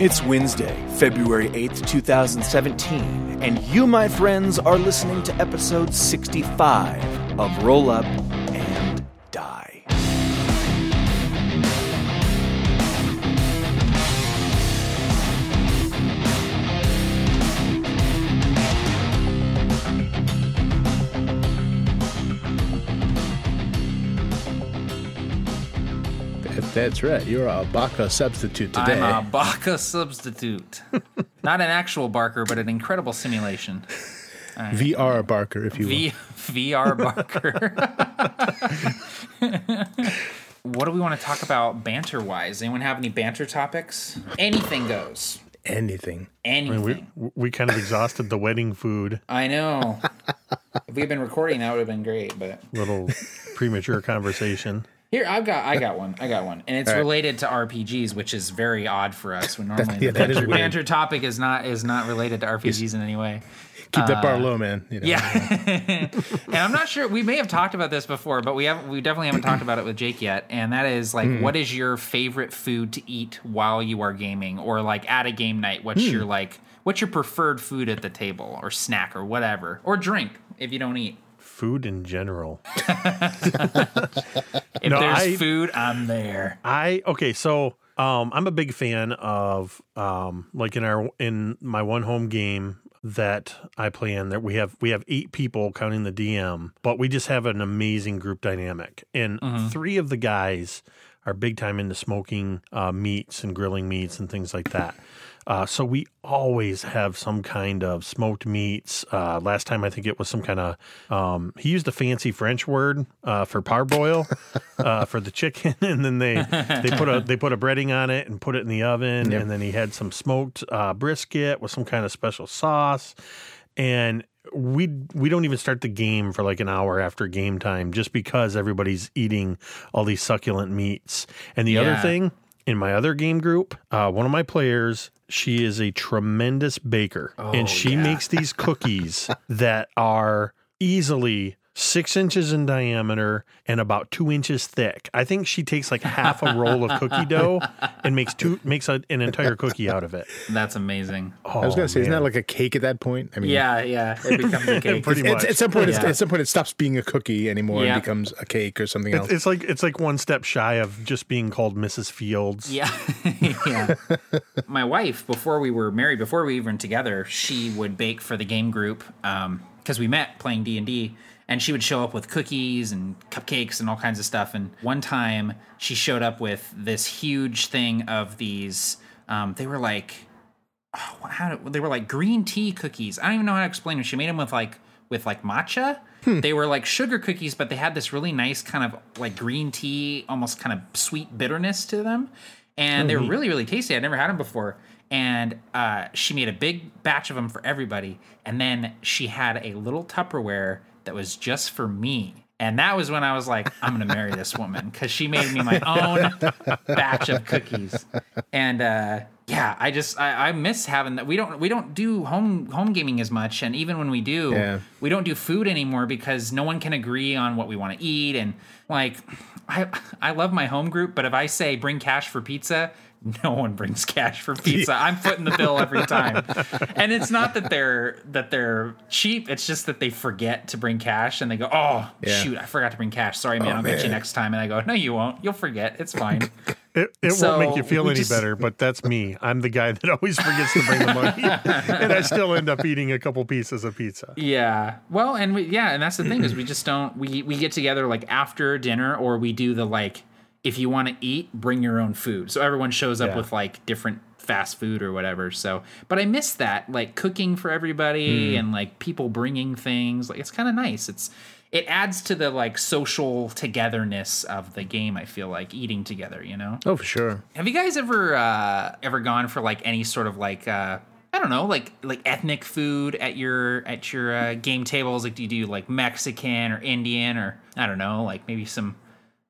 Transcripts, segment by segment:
It's Wednesday, February 8th, 2017, and you, my friends, are listening to episode 65 of Roll Up That's right. You're a Barker substitute today. I'm a Barker substitute. Not an actual Barker, but an incredible simulation. VR Barker, if you will. VR Barker. what do we want to talk about banter wise? Anyone have any banter topics? Anything goes. Anything. Anything. We we kind of exhausted the wedding food. I know. if we had been recording, that would have been great. But Little premature conversation. Here, I've got, I got one, I got one, and it's right. related to RPGs, which is very odd for us. When normally yeah, the banter, banter topic is not is not related to RPGs in any way. Keep that bar low, man. You know. Uh, Yeah, and I'm not sure. We may have talked about this before, but we haven't we definitely haven't talked about it with Jake yet. And that is like, what is your favorite food to eat while you are gaming, or like at a game night? What's your like? What's your preferred food at the table, or snack, or whatever, or drink if you don't eat? Food in general. If No, there's I- food, I'm there. I okay, so um I'm a big fan of um like in our in my one home game that I play in that we have we have eight people counting the DM, but we just have an amazing group dynamic. And three of the guys are big time into smoking uh, meats and grilling meats and things like that. Uh, so we always have some kind of smoked meats. Uh, last time I think it was some kind of um, he used a fancy French word uh, for parboil uh, for the chicken, and then they they put a they put a breading on it and put it in the oven, Yep. and then he had some smoked uh, brisket with some kind of special sauce, and we we don't even start the game for like an hour after game time just because everybody's eating all these succulent meats. And the other thing in my other game group, uh, one of my players, she is a tremendous baker, and oh, she makes these cookies that are easily six inches in diameter and about two inches thick. I think she takes like half a roll of cookie dough and makes two makes a, an entire cookie out of it. That's amazing. Oh, I was gonna say, isn't that like a cake at that point? I mean, Yeah, yeah. It becomes a cake. Pretty much. at some point, Yeah. at some point, it stops being a cookie anymore Yeah. and becomes a cake or something else. It's, it's like it's like one step shy of just being called Mrs. Fields. Yeah. yeah. My wife, before we were married, before we even together, she would bake for the game group um, because we met playing D&D and she would show up with cookies and cupcakes and all kinds of stuff. And one time she showed up with this huge thing of these, um, they were like, oh, how they were like green tea cookies. I don't even know how to explain them. She made them with like, with like matcha. They were like sugar cookies, but they had this really nice kind of like green tea, almost kind of sweet bitterness to them. And they were really, really tasty. I'd never had them before. And uh, she made a big batch of them for everybody. And then she had a little Tupperware that was just for me. And that was when I was like, I'm going to marry this woman because she made me my own batch of cookies. And uh, yeah, I just I, I miss having that. We don't we don't do home home gaming as much, and even when we do, Yeah. we don't do food anymore because no one can agree on what we want to eat. And like, I I love my home group, but if I say bring cash for pizza. No one brings cash for pizza. I'm footing the bill every time, and it's not that they're that they're cheap. It's just that they forget to bring cash, and they go, "Oh Yeah. shoot, I forgot to bring cash. Sorry, man. Oh, I'll get you next time." And I go, "No, you won't. You'll forget. It's fine." It, it So, won't make you feel any just- better, but that's me. I'm the guy that always forgets to bring the money, and I still end up eating a couple pieces of pizza. Yeah. Well, and we, yeah, and that's the thing is we just don't we we get together like after dinner or we do the like if you want to eat, bring your own food. So everyone shows up Yeah. with like different fast food or whatever. So, but I miss that like cooking for everybody mm. and like people bringing things. Like it's kind of nice. It's it adds to the like social togetherness of the game. I feel like eating together. You know. oh, for sure. Have you guys ever uh ever gone for like any sort of like uh I don't know, like like ethnic food at your at your uh, game tables? Like, do you do like Mexican or Indian or I don't know, like maybe some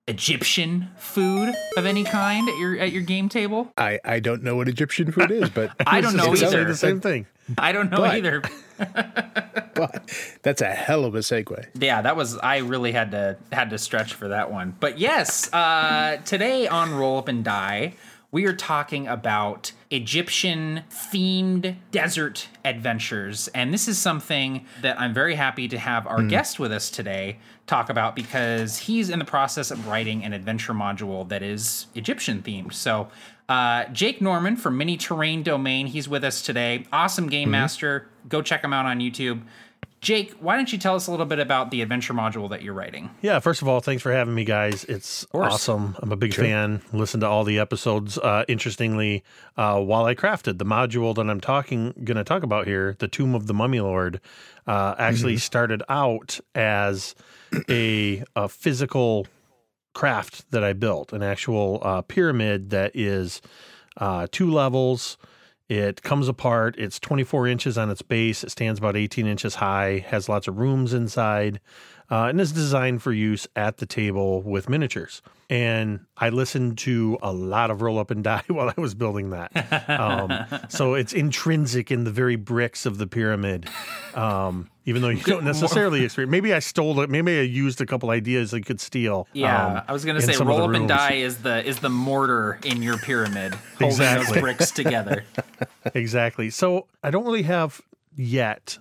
Egyptian food of any kind at your at your game table? I, I don't know what Egyptian food is, but I don't know It sounds Say either. the same thing. I don't know But- either. But that's a hell of a segue. Yeah, that was I really had to had to stretch for that one. But yes, uh, today on Roll Up and Die, we are talking about Egyptian themed desert adventures. And this is something that I'm very happy to have our guest with us today talk about because he's in the process of writing an adventure module that is Egyptian themed. So, uh, Jake Norman from Mini Terrain Domain, he's with us today. Awesome game master. Go check him out on YouTube. Jake, why don't you tell us a little bit about the adventure module that you're writing? Yeah, first of all, thanks for having me, guys. It's awesome. I'm a big fan. Listen to all the episodes. Uh, interestingly, uh, while I crafted the module that I'm talking, going to talk about here, the Tomb of the Mummy Lord, uh, actually started out as a, a physical craft that I built, an actual uh, pyramid that is uh, two levels. It comes apart. It's 24 inches on its base. It stands about 18 inches high, has lots of rooms inside, uh, and is designed for use at the table with miniatures. And I listened to a lot of roll up and die while I was building that. Um, so it's intrinsic in the very bricks of the pyramid. Um, even though you don't necessarily experience, maybe I stole it. Maybe I used a couple ideas I could steal. Yeah, um, I was gonna say roll up and die is the is the mortar in your pyramid holding Exactly. those bricks together. Exactly. So I don't really have yet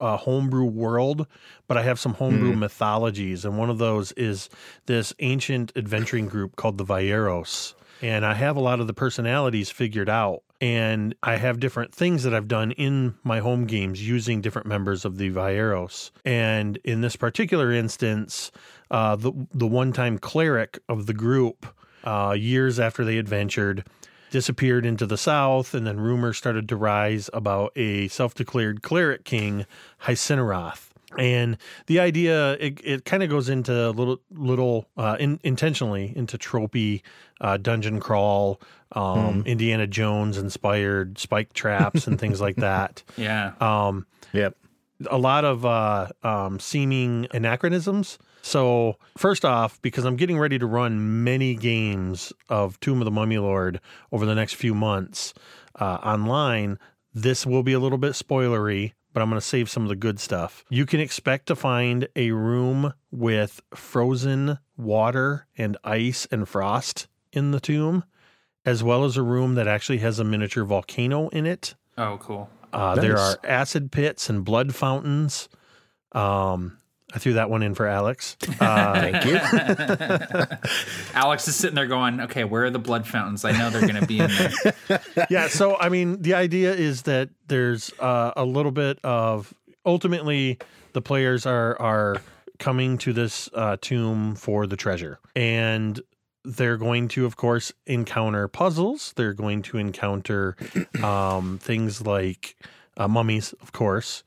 a homebrew world, but I have some homebrew mythologies, and one of those is this ancient adventuring group called the Vieros. And I have a lot of the personalities figured out, and I have different things that I've done in my home games using different members of the Vieros. And in this particular instance, uh, the the one time cleric of the group, uh, years after they adventured, disappeared into the south, and then rumors started to rise about a self declared cleric king, Hycinerath. And the idea, it, it kind of goes into a little, little uh, in, intentionally into tropey uh, dungeon crawl, um, Indiana Jones inspired spike traps and things like that. Yeah. Um, Yep. a lot of uh, um, seeming anachronisms. So, first off, because I'm getting ready to run many games of Tomb of the Mummy Lord over the next few months uh, online, this will be a little bit spoilery, but I'm going to save some of the good stuff. You can expect to find a room with frozen water and ice and frost in the tomb, as well as a room that actually has a miniature volcano in it. Oh, cool. Uh, There are acid pits and blood fountains. Um, I threw that one in for Alex. Uh, Thank you. Alex is sitting there going, "Okay, where are the blood fountains? I know they're going to be in there." yeah, so I mean, the idea is that there's uh, a little bit of ultimately the players are are coming to this uh, tomb for the treasure, and they're going to, of course, encounter puzzles. They're going to encounter um, things like uh, mummies, of course.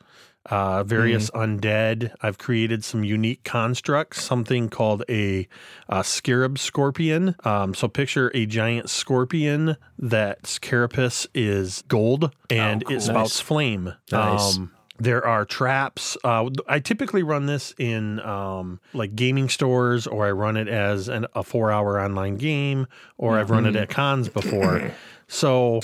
Uh, various undead. I've created some unique constructs, something called a, uh scarab scorpion. Um, so picture a giant scorpion that's carapace is gold and cool. it spouts flame. Nice. Um, there are traps. Uh, I typically run this in um, like gaming stores, or I run it as an, a four-hour online game, or I've run it at cons before. So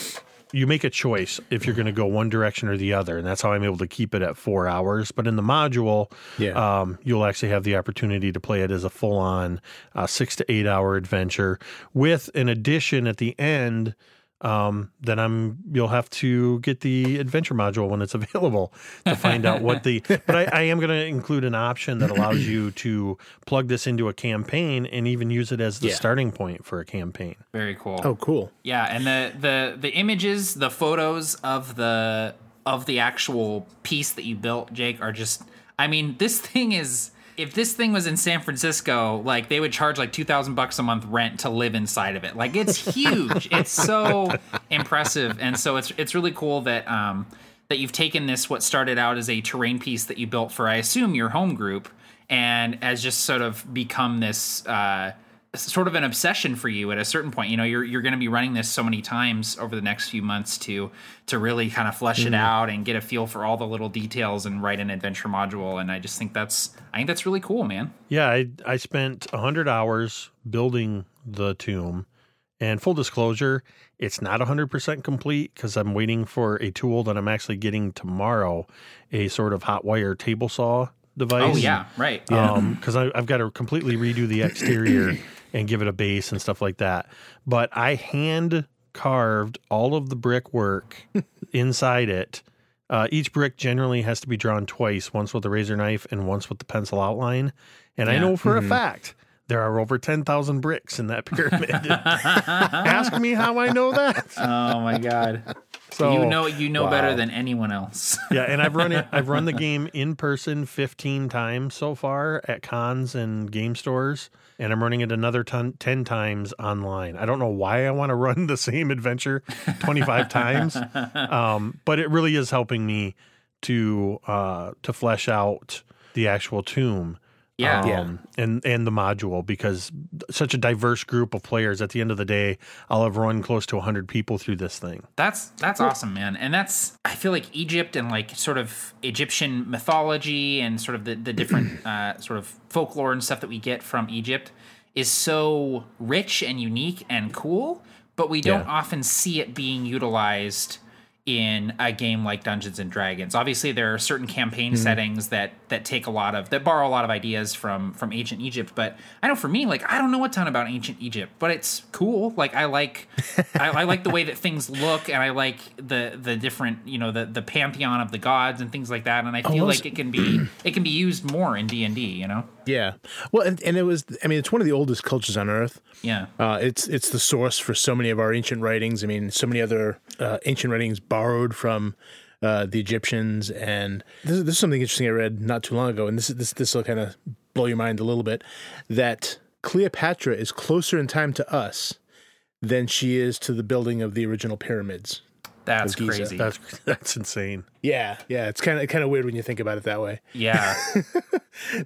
you make a choice if you're going to go one direction or the other, and that's how I'm able to keep it at four hours. But in the module, Yeah. um, you'll actually have the opportunity to play it as a full-on uh, six to eight-hour adventure with an addition at the end um, then I'm you'll have to get the adventure module when it's available to find out what the. But I, I am going to include an option that allows you to plug this into a campaign and even use it as the Yeah. starting point for a campaign. Very cool. oh, cool. Yeah, and the the the images, the photos of the of the actual piece that you built, Jake, are just. I mean, this thing is. If this thing was in San Francisco, like they would charge like two thousand bucks a month rent to live inside of it. Like it's huge. it's so impressive, and so it's it's really cool that um that you've taken this what started out as a terrain piece that you built for I assume your home group, and has just sort of become this. uh sort of an obsession for you at a certain point. You know, you're you're going to be running this so many times over the next few months to to really kind of flesh it mm-hmm. out and get a feel for all the little details and write an adventure module. And I just think that's I think that's really cool, man. Yeah, I I spent hundred hours building the tomb, and full disclosure, it's not hundred percent complete because I'm waiting for a tool that I'm actually getting tomorrow, a sort of hot wire table saw oh, device. Oh yeah, right. Um, because I I've got to completely redo the exterior and give it a base and stuff like that. But I hand carved all of the brickwork inside it. Uh, each brick generally has to be drawn twice, once with a razor knife and once with the pencil outline. And I know for a fact there are over 10,000 bricks in that pyramid. Ask me how I know that. Oh my god. So, you know you know better than anyone else. yeah, and I've run it. I've run the game in person 15 times so far at cons and game stores, and I'm running it another ton, 10 times online. I don't know why I want to run the same adventure 25 times, um, but it really is helping me to uh, to flesh out the actual tomb. Yeah. Um, and and the module because such a diverse group of players. At the end of the day, I'll have run close to 100 people through this thing. That's that's awesome, man. And that's I feel like Egypt and like sort of Egyptian mythology and sort of the, the different uh, sort of folklore and stuff that we get from Egypt is so rich and unique and cool, but we don't Yeah. often see it being utilized in a game like Dungeons and Dragons. Obviously, there are certain campaign mm-hmm. settings that that take a lot of that borrow a lot of ideas from from ancient Egypt. But I know for me, like I don't know a ton about ancient Egypt, but it's cool. Like I like I, I like the way that things look, and I like the the different you know the the pantheon of the gods and things like that. And I oh, feel well, like it can be it can be used more in D and D. You know? Yeah. Well, and, and it was. I mean, it's one of the oldest cultures on Earth. Yeah. Uh, it's it's the source for so many of our ancient writings. I mean, so many other uh, ancient writings borrowed from uh, the Egyptians. And this is, this is something interesting I read not too long ago, and this this this will kind of blow your mind a little bit. That Cleopatra is closer in time to us than she is to the building of the original pyramids. That's Giza. crazy. That's that's insane. Yeah, yeah, it's kind of kind of weird when you think about it that way. yeah.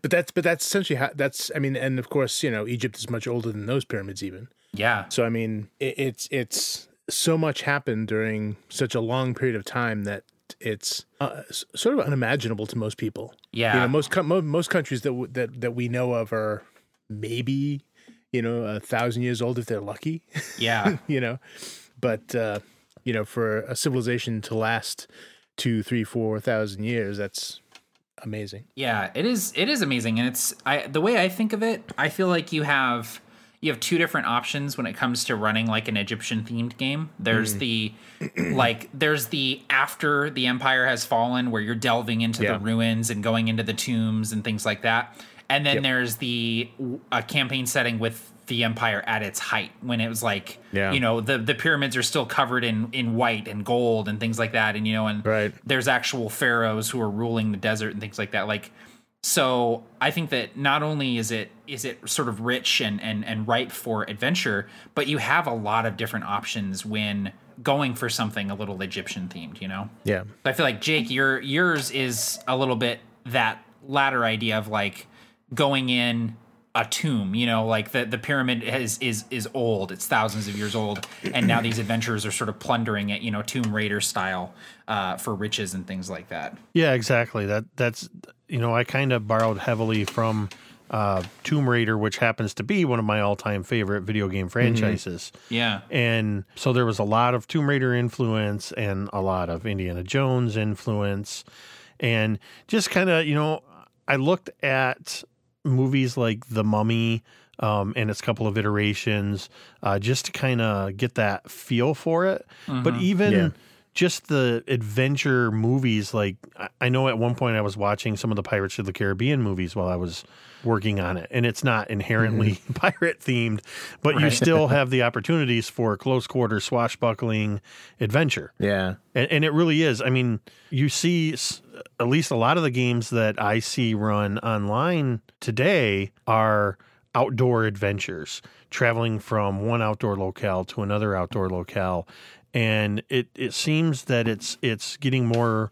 But that's but that's essentially how that's. I mean, and of course, you know, Egypt is much older than those pyramids even. Yeah. So I mean, it, it's it's so much happened during such a long period of time that it's uh, sort of unimaginable to most people. Yeah. You know, most co- mo- most countries that w- that that we know of are maybe you know a thousand years old if they're lucky. Yeah. you know, but uh, you know, for a civilization to last two, three, four thousand years, that's amazing. Yeah, it is. It is amazing, and it's I the way I think of it. I feel like you have you have two different options when it comes to running like an Egyptian themed game. There's mm. the like there's the after the empire has fallen, where you're delving into Yeah. the ruins and going into the tombs and things like that. And then there's the a campaign setting with the empire at its height when it was like Yeah. you know the the pyramids are still covered in in white and gold and things like that and you know and Right. there's actual pharaohs who are ruling the desert and things like that like so i think that not only is it is it sort of rich and and and ripe for adventure but you have a lot of different options when going for something a little egyptian themed you know Yeah. i feel like jake your yours is a little bit that latter idea of like going in a tomb you know like the the pyramid is is is old it's thousands of years old and now these adventurers are sort of plundering it you know tomb raider style uh, for riches and things like that Yeah, exactly. That that's you know I kind of borrowed heavily from uh, Tomb Raider, which happens to be one of my all-time favorite video game franchises. yeah And so there was a lot of Tomb Raider influence and a lot of Indiana Jones influence. And just kind of, you know, I looked at movies like The Mummy um, and its couple of iterations uh, just to kind of get that feel for it. But even Yeah. just the adventure movies, like I- I know at one point I was watching some of the Pirates of the Caribbean movies while I was working on it. And it's not inherently pirate themed, but you still have the opportunities for close quarter swashbuckling adventure. Yeah. And, and it really is. I mean, you see s- at least a lot of the games that I see run online today are outdoor adventures, traveling from one outdoor locale to another outdoor locale. And it, it seems that it's it's getting more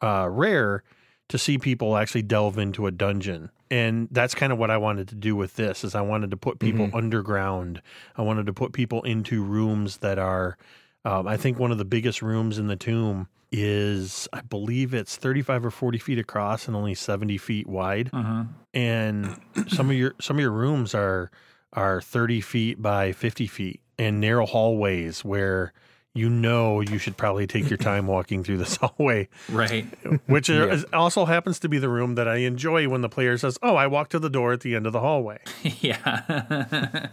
uh, rare to see people actually delve into a dungeon. And that's kind of what I wanted to do with this is I wanted to put people underground. I wanted to put people into rooms that are um, I think one of the biggest rooms in the tomb is, I believe it's 35 or 40 feet across and only 70 feet wide. Mm-hmm. And some of your some of your rooms are are 30 feet by 50 feet and narrow hallways where you know you should probably take your time walking through this hallway, right. Which is, also happens to be the room that I enjoy when the player says, "Oh, I walked to the door at the end of the hallway." yeah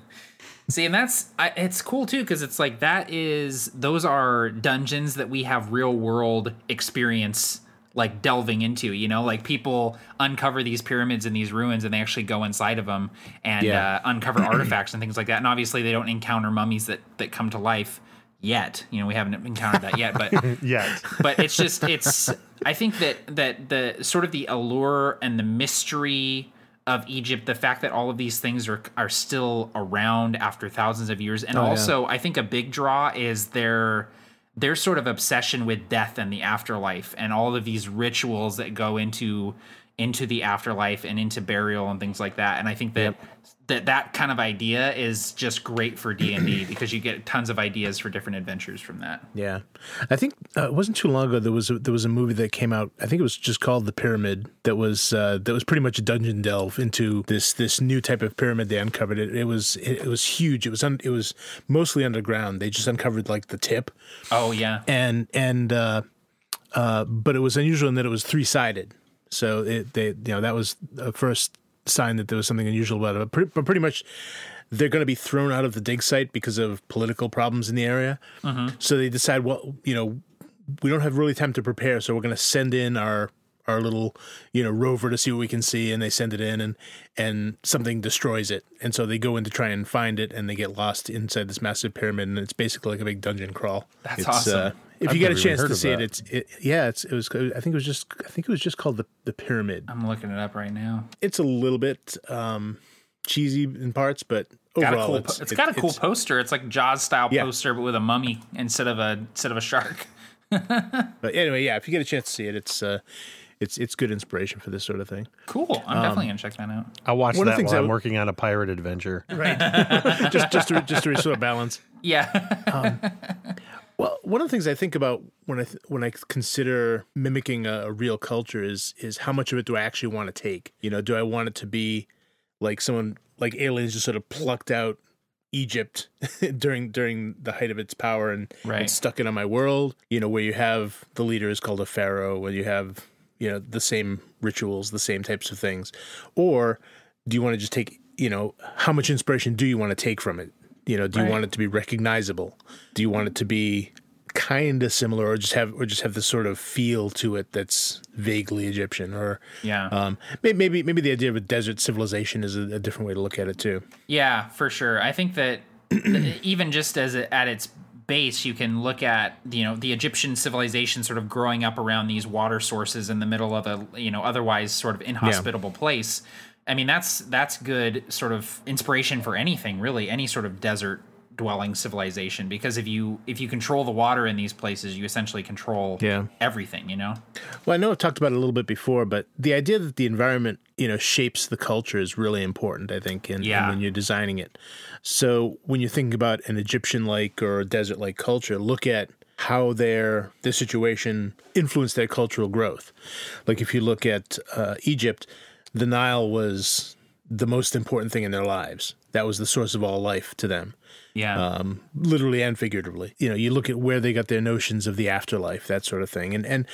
See, and that's I, it's cool too because it's like that is those are dungeons that we have real world experience like delving into. You know, like people uncover these pyramids and these ruins, and they actually go inside of them and Yeah. uh, uncover artifacts and things like that. And obviously, they don't encounter mummies that that come to life yet. You know, we haven't encountered that yet, but Yet. but it's just it's i think that that the sort of the allure and the mystery of egypt the fact that all of these things are are still around after thousands of years. And Oh, yeah. also i think a big draw is their their sort of obsession with death and the afterlife and all of these rituals that go into into the afterlife and into burial and things like that. And i think that that that kind of idea is just great for d&d because you get tons of ideas for different adventures from that Yeah, I think uh, it wasn't too long ago. There was a, there was a movie that came out. I think it was just called The Pyramid. That was uh, that was pretty much a dungeon delve into this this new type of pyramid they uncovered. It, it was it, it was huge. It was un, it was mostly underground. They just uncovered like the tip, oh yeah and and uh, uh, but it was unusual in that it was three sided. So it they you know that was the first sign that there was something unusual about it. But pretty, but pretty much they're going to be thrown out of the dig site because of political problems in the area. Uh-huh. So they decide, well, you know, we don't have really time to prepare, so we're going to send in our our little you know rover to see what we can see, and they send it in, and and something destroys it, and so they go in to try and find it, and they get lost inside this massive pyramid, and it's basically like a big dungeon crawl. That's It's, uh, awesome. If I've you get a chance to of see it, it's it, yeah, it's it was I think it was just I think it was just called the the pyramid. I'm looking it up right now. It's a little bit um cheesy in parts, but Got a overall cool. it's, po- it's it- got a cool it's- poster. It's like Jaws style Yeah. poster, but with a mummy instead of a instead of a shark. But anyway, yeah, if you get a chance to see it, it's uh, it's it's good inspiration for this sort of thing. Cool. I'm definitely gonna check that out. I'll watch One of the that things while I I'm would- working on a pirate adventure. Right. just just to just to restore balance. Yeah. Well, one of the things I think about when I th- when I consider mimicking a, a real culture is is how much of it do I actually want to take? You know, do I want it to be like someone like aliens just sort of plucked out Egypt during during the height of its power and, Right. and stuck it on my world? You know, where you have the leader is called a pharaoh, where you have you know the same rituals, the same types of things, or do you want to just take you know how much inspiration do you want to take from it? You know, do you want it to be recognizable? Do you want it to be kind of similar, or just have or just have this sort of feel to it that's vaguely Egyptian? Or Yeah. um, may- maybe maybe the idea of a desert civilization is a, a different way to look at it too. Yeah, for sure. I think that even just as it, at its base, you can look at you know the Egyptian civilization sort of growing up around these water sources in the middle of a you know otherwise sort of inhospitable place. I mean that's that's good sort of inspiration for anything really, any sort of desert dwelling civilization because if you if you control the water in these places you essentially control Yeah. everything you know Well, I know I've talked about it a little bit before, but the idea that the environment, you know, shapes the culture is really important, I think, in, in when you're designing it. So when you're thinking about an Egyptian-like or desert-like culture, look at how their their situation influenced their cultural growth. Like if you look at uh, Egypt, the Nile was the most important thing in their lives. That was the source of all life to them yeah um, literally and figuratively. You know, you look at where they got their notions of the afterlife, that sort of thing, and and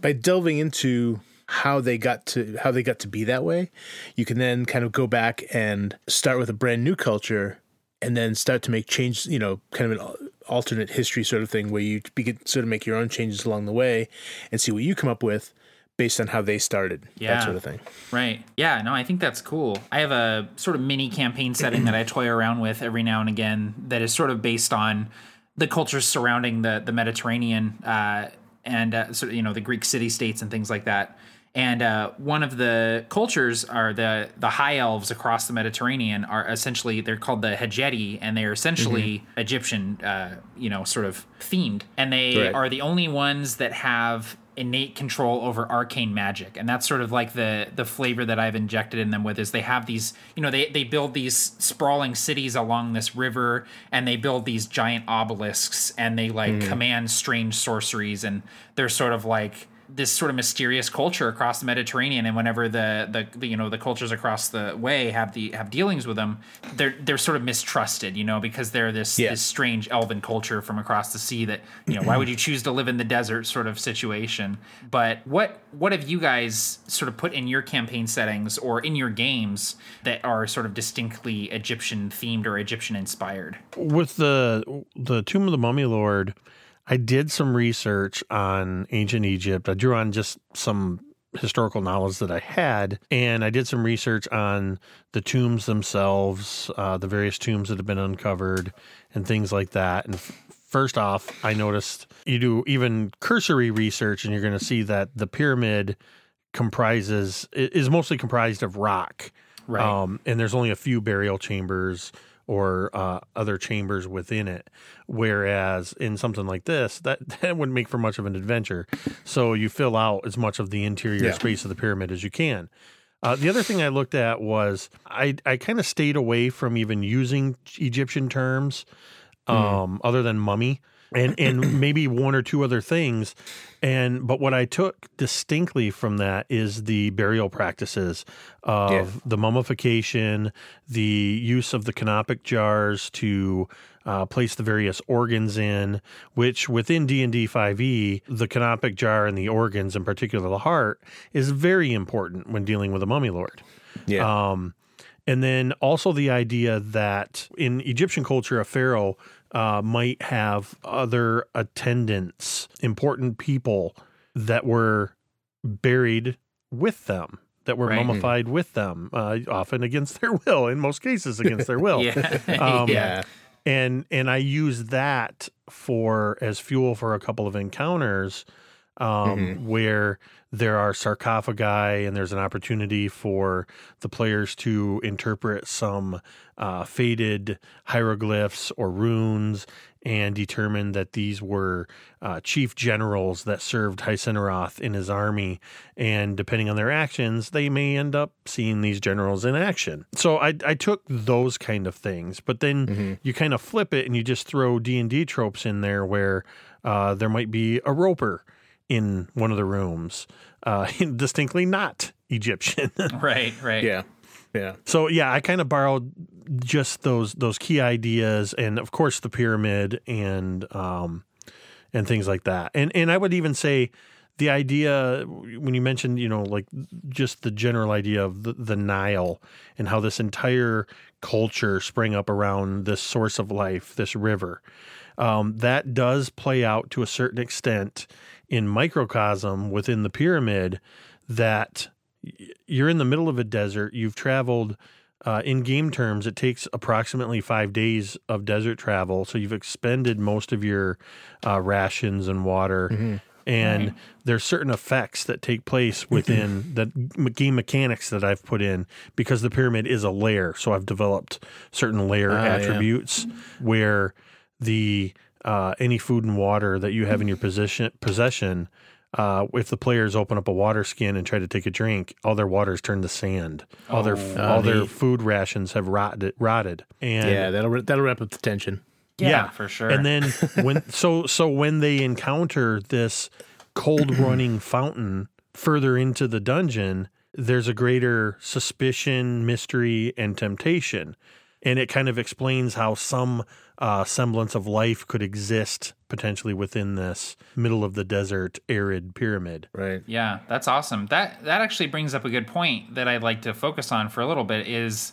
by delving into how they got to how they got to be that way, you can then kind of go back and start with a brand new culture, and then start to make change. You know, kind of an alternate history sort of thing where you begin sort of make your own changes along the way, and see what you come up with based on how they started. Yeah. that sort of thing. Right. Yeah, no, I think that's cool. I have a sort of mini campaign setting that I toy around with every now and again that is sort of based on the cultures surrounding the the Mediterranean uh, and uh, sort of, you know the Greek city states and things like that. And uh, one of the cultures are the the high elves across the Mediterranean are essentially they're called the Hejeti and they're essentially Egyptian, uh, you know, sort of themed, and they Right. are the only ones that have innate control over arcane magic. And that's sort of like the the flavor that i've injected in them with is they have these you know they they build these sprawling cities along this river and they build these giant obelisks and they like command strange sorceries and they're sort of like this sort of mysterious culture across the Mediterranean, and whenever the, the, the you know the cultures across the way have the have dealings with them, they're they're sort of mistrusted, you know, because they're this Yeah. this strange elven culture from across the sea that you know why would you choose to live in the desert sort of situation. But what what have you guys sort of put in your campaign settings or in your games that are sort of distinctly Egyptian themed or Egyptian inspired? with the the Tomb of the Mummy Lord, I did some research on ancient Egypt. I drew on just some historical knowledge that I had, and I did some research on the tombs themselves, uh, the various tombs that have been uncovered, and things like that. And f- first off, I noticed you do even cursory research, and you're going to see that the pyramid comprises is mostly comprised of rock. Right. Um, and there's only a few burial chambers or uh, other chambers within it. Whereas in something like this, that, that wouldn't make for much of an adventure. So you fill out as much of the interior Yeah. space of the pyramid as you can. Uh, the other thing I looked at was I, I kind of stayed away from even using Egyptian terms um, other than mummy and and maybe one or two other things and but what i took distinctly from that is the burial practices of Yeah. the mummification the use of the canopic jars to uh, place the various organs in which within d&d 5e E, the canopic jar and the organs in particular the heart is very important when dealing with a mummy lord Yeah. um, and then also the idea that in Egyptian culture, a pharaoh uh, might have other attendants, important people that were buried with them, that were Right. mummified with them, uh, often against their will, in most cases against their will. Yeah. Um, yeah. and and I use that for as fuel for a couple of encounters um, where there are sarcophagi and there's an opportunity for the players to interpret some uh, faded hieroglyphs or runes and determine that these were uh, chief generals that served Hyceneroth in his army. And depending on their actions, they may end up seeing these generals in action. So I, I took those kind of things, but then you kind of flip it and you just throw D and D tropes in there where uh, there might be a roper in one of the rooms, uh, distinctly not Egyptian. right, right. Yeah. Yeah. So yeah, I kind of borrowed just those those key ideas, and of course the pyramid and um, and things like that. And and I would even say the idea when you mentioned you know like just the general idea of the, the Nile and how this entire culture sprang up around this source of life, this river. Um, that does play out to a certain extent in microcosm within the pyramid that you're in the middle of a desert. You've traveled uh, in game terms, it takes approximately five days of desert travel. So you've expended most of your uh, rations and water. And there's certain effects that take place within the game mechanics that I've put in because the pyramid is a lair. So I've developed certain lair Ah, yeah. attributes where the uh, any food and water that you have in your position possession uh, if the players open up a water skin and try to take a drink, all their water's turned to sand. All their all their neat. food rations have rotted. Rotted. And Yeah. That'll that'll wrap up the tension. Yeah, for sure. And then when so so when they encounter this cold running fountain further into the dungeon, there's a greater suspicion, mystery, and temptation. And it kind of explains how some uh, semblance of life could exist potentially within this middle of the desert arid pyramid. Right. Yeah, that's awesome. That that actually brings up a good point that I'd like to focus on for a little bit is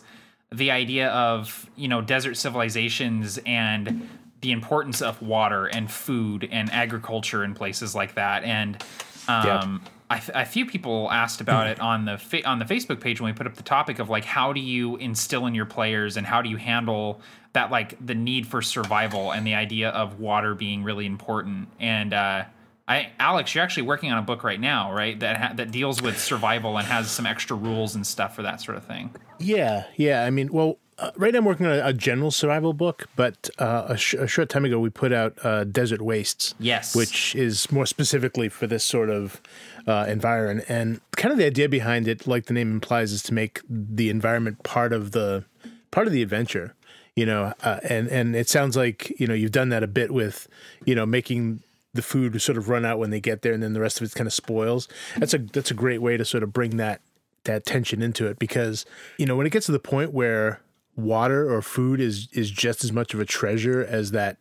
the idea of, you know, desert civilizations and the importance of water and food and agriculture in places like that. And um I, a few people asked about it on the fa- on the Facebook page when we put up the topic of like how do you instill in your players and how do you handle that like the need for survival and the idea of water being really important and uh I, Alex, you're actually working on a book right now, right? That ha- that deals with survival and has some extra rules and stuff for that sort of thing. Yeah, yeah. I mean, well, uh, right now I'm working on a, a general survival book, but uh, a, sh- a short time ago we put out uh, Desert Wastes. Yes. Which is more specifically for this sort of uh, environment. And kind of the idea behind it, like the name implies, is to make the environment part of the part of the adventure. You know, uh, and and it sounds like you know you've done that a bit with you know making the food sort of run out when they get there, and then the rest of it kind of spoils. That's a that's a great way to sort of bring that that tension into it because you know when it gets to the point where water or food is is just as much of a treasure as that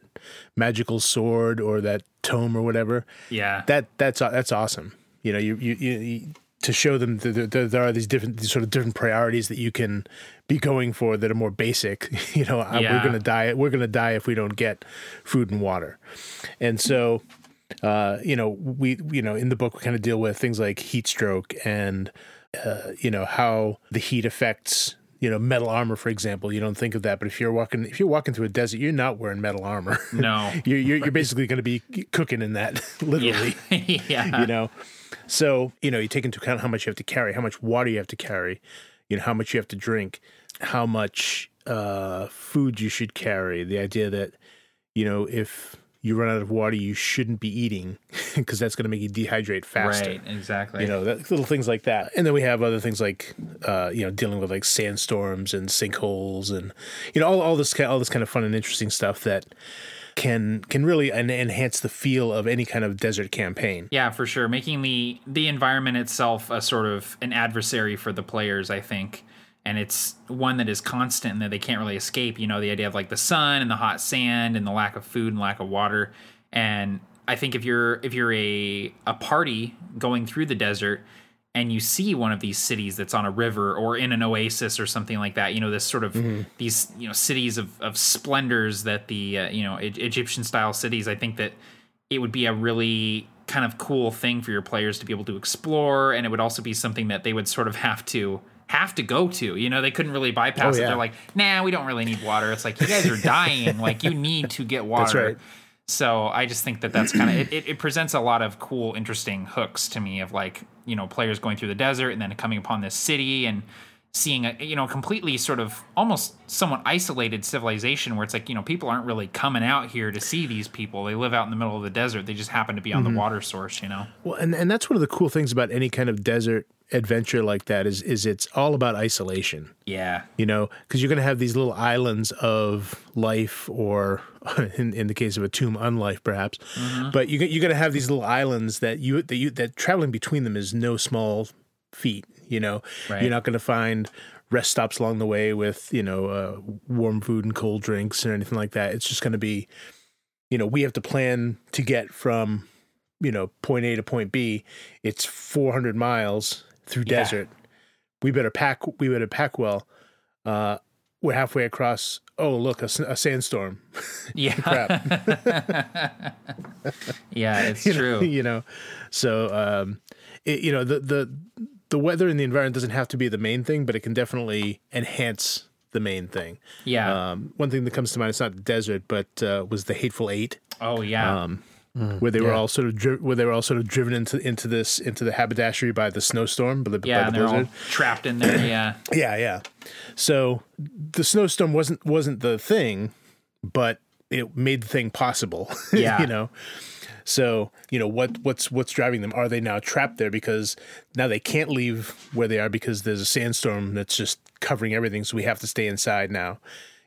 magical sword or that tome or whatever. Yeah. That that's that's awesome. You know, you you, you to show them that there, are these different these sort of different priorities that you can be going for that are more basic. You know, yeah. we're gonna die. We're gonna die if we don't get food and water, and so. Uh, you know, we you know in the book we kind of deal with things like heat stroke and uh, you know how the heat affects you know metal armor for example you don't think of that but if you're walking if you're walking through a desert you're not wearing metal armor no you're, you're, you're basically going to be cooking in that literally yeah. yeah. you know so you know you take into account how much you have to carry how much water you have to carry you know how much you have to drink how much uh, food you should carry the idea that you know if you run out of water, you shouldn't be eating because that's going to make you dehydrate faster. Right, exactly. You know, that, little things like that. And then we have other things like, uh, you know, dealing with like sandstorms and sinkholes and, you know, all, all this all this kind of fun and interesting stuff that can can really enhance the feel of any kind of desert campaign. Yeah, for sure. Making the the environment itself a sort of an adversary for the players, I think and it's one that is constant and that they can't really escape. You know, the idea of like the sun and the hot sand and the lack of food and lack of water. And I think if you're if you're a a party going through the desert and you see one of these cities that's on a river or in an oasis or something like that, you know, this sort of mm-hmm. these you know cities of of splendors that the uh, you know e- Egyptian style cities. I think that it would be a really kind of cool thing for your players to be able to explore, and it would also be something that they would sort of have to have to go to. You know, they couldn't really bypass oh, yeah. it. They're like, nah, we don't really need water. It's like you guys are dying. like you need to get water. That's right. So I just think that that's kind of it, it, presents a lot of cool, interesting hooks to me of like you know players going through the desert and then coming upon this city and seeing a you know completely sort of almost somewhat isolated civilization where it's like you know people aren't really coming out here to see these people. They live out in the middle of the desert. They just happen to be on mm-hmm. the water source you know? Well and, and that's one of the cool things about any kind of desert adventure like that is is it's all about isolation yeah you know because you're going to have these little islands of life or in, in the case of a tomb unlife perhaps mm-hmm. but you, you're going to have these little islands that you that you that traveling between them is no small feat you know, right. you're not going to find rest stops along the way with you know uh, warm food and cold drinks or anything like that. It's just going to be, you know, we have to plan to get from you know point A to point B. It's 400 miles through yeah. desert. We better pack. We better pack well. Uh, we're halfway across. Oh, look, a, a sandstorm. Yeah. Crap. yeah, it's you true. Know, you know, so um, it, you know the the the weather and the environment doesn't have to be the main thing, but it can definitely enhance the main thing. Yeah. Um, one thing that comes to mind, it's not the desert, but uh, was the Hateful Eight. Oh yeah. Um, mm, where they yeah. were all sort of dri- where they were all sort of driven into into this into the haberdashery by the snowstorm, by the, yeah, by the they're blizzard. all trapped in there. Yeah. yeah, yeah. So the snowstorm wasn't wasn't the thing, but it made the thing possible. Yeah. you know. So you know what what's what's driving them? Are they now trapped there because now they can't leave where they are because there's a sandstorm that's just covering everything? So we have to stay inside now.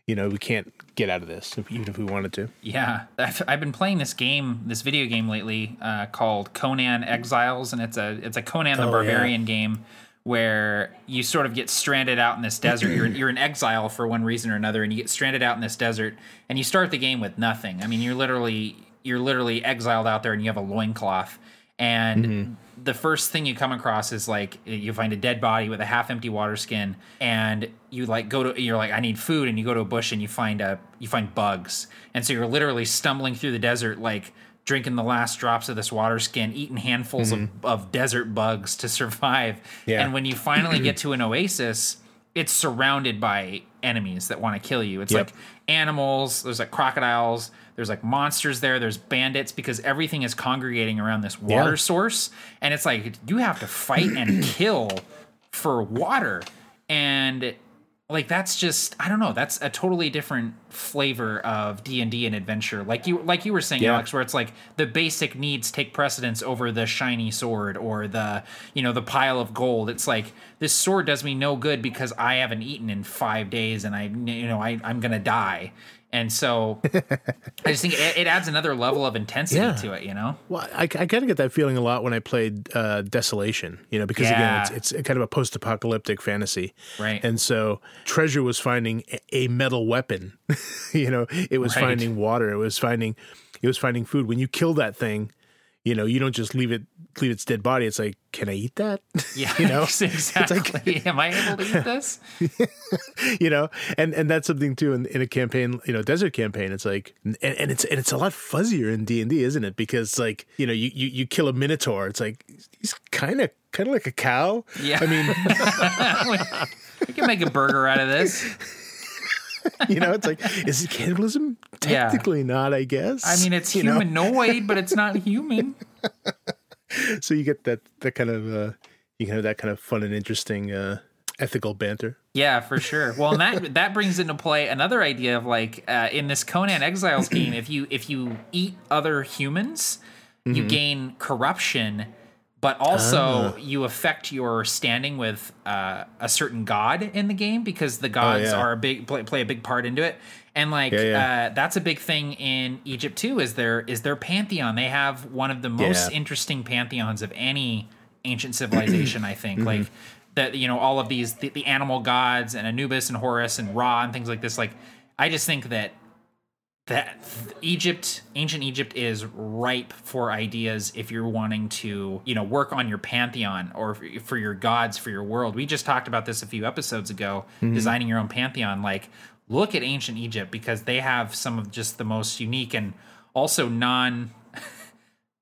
You know we can't get out of this even if we wanted to. Yeah, I've been playing this game, this video game lately uh, called Conan Exiles, and it's a it's a Conan the oh, Barbarian yeah. game where you sort of get stranded out in this desert. You're you're in exile for one reason or another, and you get stranded out in this desert, and you start the game with nothing. I mean, you're literally you're literally exiled out there and you have a loincloth and mm-hmm. The first thing you come across is like you find a dead body with a half empty water skin and you like go to you're like i need food and you go to a bush and you find a you find bugs and so you're literally stumbling through the desert like drinking the last drops of this water skin eating handfuls mm-hmm. of, of desert bugs to survive yeah. and when you finally get to an oasis it's surrounded by enemies that want to kill you it's yep. like animals there's like crocodiles there's like monsters there. There's bandits because everything is congregating around this water yeah. source, and it's like you have to fight and kill for water, and like that's just I don't know. That's a totally different flavor of D and D and adventure. Like you like you were saying, yeah. Alex, where it's like the basic needs take precedence over the shiny sword or the you know the pile of gold. It's like this sword does me no good because I haven't eaten in five days and I, you know, I, I'm gonna die. And so I just think it, it adds another level of intensity Yeah. to it, you know? Well, I, I kind of get that feeling a lot when I played uh, Desolation, you know, because Yeah. again, it's, it's kind of a post apocalyptic fantasy. Right. And so Treasure was finding a- metal weapon, you know, it was Right. finding water, it was finding, it was finding food. When you kill that thing, you know, you don't just leave it, leave its dead body. It's like, can I eat that? Yeah, you know, exactly. Am I able to eat this? you know, and and that's something too in, in a campaign, you know, desert campaign. It's like, and, and it's and it's a lot fuzzier in D and D, isn't it? Because like, you know, you, you you kill a minotaur. It's like he's kind of kind of like a cow. Yeah. I mean, We can make a burger out of this. you know, it's like, is it cannibalism? Yeah. Technically not, I guess. I mean, it's you know? humanoid, but it's not human. So you get that that kind of uh, you can have that kind of fun and interesting uh, ethical banter. Yeah, for sure. Well, and that that brings into play another idea of like uh, in this Conan Exiles game, if you if you eat other humans, you gain corruption, but also you affect your standing with uh, a certain god in the game because the gods yeah. are a big play, play a big part into it. And like Yeah, yeah. Uh, that's a big thing in Egypt too. Is their is their pantheon? They have one of the most interesting pantheons of any ancient civilization. I Mm-hmm. think like that you know all of these the, the animal gods and Anubis and Horus and Ra and things like this. Like I just think that that Egypt, ancient Egypt, is ripe for ideas if you're wanting to, you know, work on your pantheon or for your gods for your world. We just talked about this a few episodes ago, designing your own pantheon. Like, look at ancient Egypt because they have some of just the most unique and also non.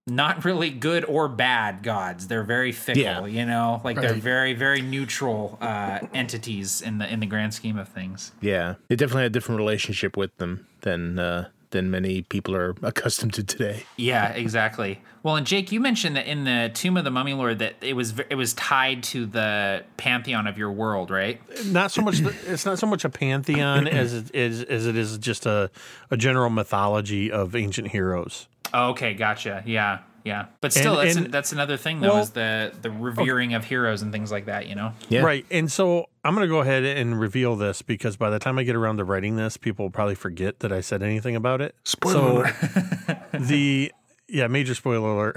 Not really good or bad gods. They're very fickle, Yeah. you know. Like they're very, very neutral uh, entities in the in the grand scheme of things. Yeah, they definitely had a different relationship with them than uh, than many people are accustomed to today. Yeah, exactly. Well, and Jake, you mentioned that in the Tomb of the Mummy Lord that it was it was tied to the pantheon of your world, right? not so much. The, it's not so much a pantheon as it is as it is just a a general mythology of ancient heroes. Oh, okay, gotcha. Yeah, yeah. But still, And- that's and- an, that's another thing though Well- is the the revering of heroes and things like that. You know. Yeah. Right. And so I'm going to go ahead and reveal this because by the time I get around to writing this, people will probably forget that I said anything about it. Spoiler so the yeah, major spoiler alert.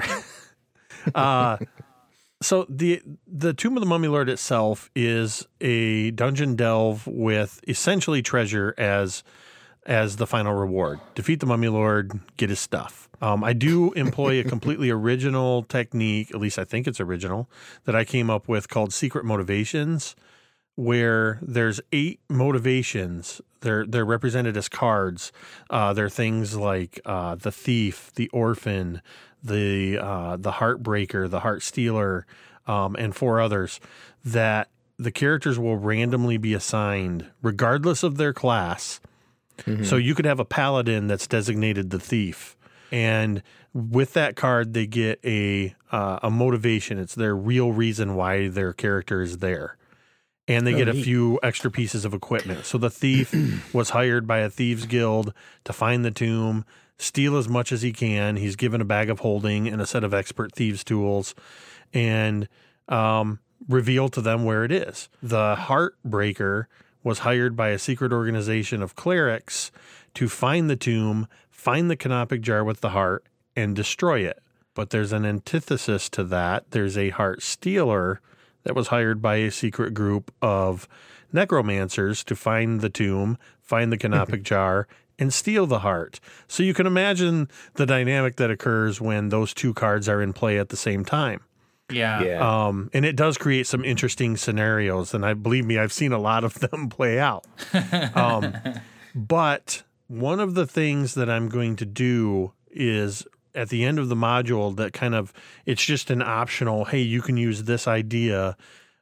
uh so the the Tomb of the Mummy Lord itself is a dungeon delve with essentially treasure as as the final reward. Defeat the Mummy Lord, get his stuff. Um, I do employ a completely original technique, at least I think it's original, that I came up with called secret motivations, where there's eight motivations. They're they're represented as cards. Uh, they're things like uh, the thief, the orphan, the uh, the heartbreaker, the heart stealer, um, and four others that the characters will randomly be assigned, regardless of their class. So you could have a paladin that's designated the thief, and with that card they get a uh, a motivation. It's their real reason why their character is there, and they get a neat. few extra pieces of equipment. So the thief was hired by a thieves guild to find the tomb, steal as much as he can. He's given a bag of holding and a set of expert thieves tools, and um, reveal to them where it is. The Heartbreaker was hired by a secret organization of clerics to find the tomb, find the canopic jar with the heart, and destroy it. But there's an antithesis to that. There's a heart stealer that was hired by a secret group of necromancers to find the tomb, find the canopic jar, and steal the heart. So you can imagine the dynamic that occurs when those two cards are in play at the same time. Yeah. Yeah. Um, and it does create some interesting scenarios, and I believe me, I've seen a lot of them play out. Um, but one of the things that I'm going to do is at the end of the module that kind of it's just an optional. Hey, you can use this idea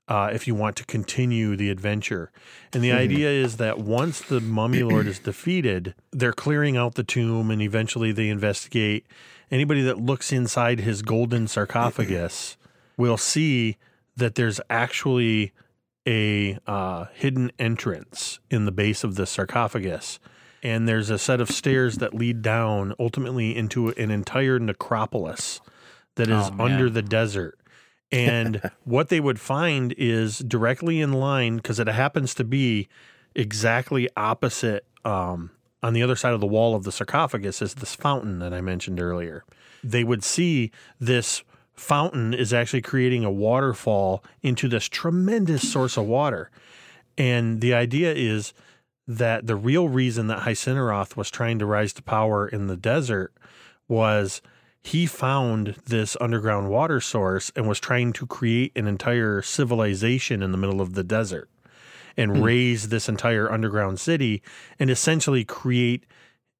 uh, if you want to continue the adventure. And the idea is that once the mummy lord is defeated, they're clearing out the tomb, and eventually they investigate. Anybody that looks inside his golden sarcophagus will see that there's actually a uh, hidden entrance in the base of the sarcophagus. And there's a set of stairs that lead down ultimately into an entire necropolis that is Oh, under the desert. And what they would find is directly in line because it happens to be exactly opposite um, on the other side of the wall of the sarcophagus is this fountain that I mentioned earlier. They would see this fountain is actually creating a waterfall into this tremendous source of water. And the idea is that the real reason that Hyceneroth was trying to rise to power in the desert was he found this underground water source and was trying to create an entire civilization in the middle of the desert and raise this entire underground city and essentially create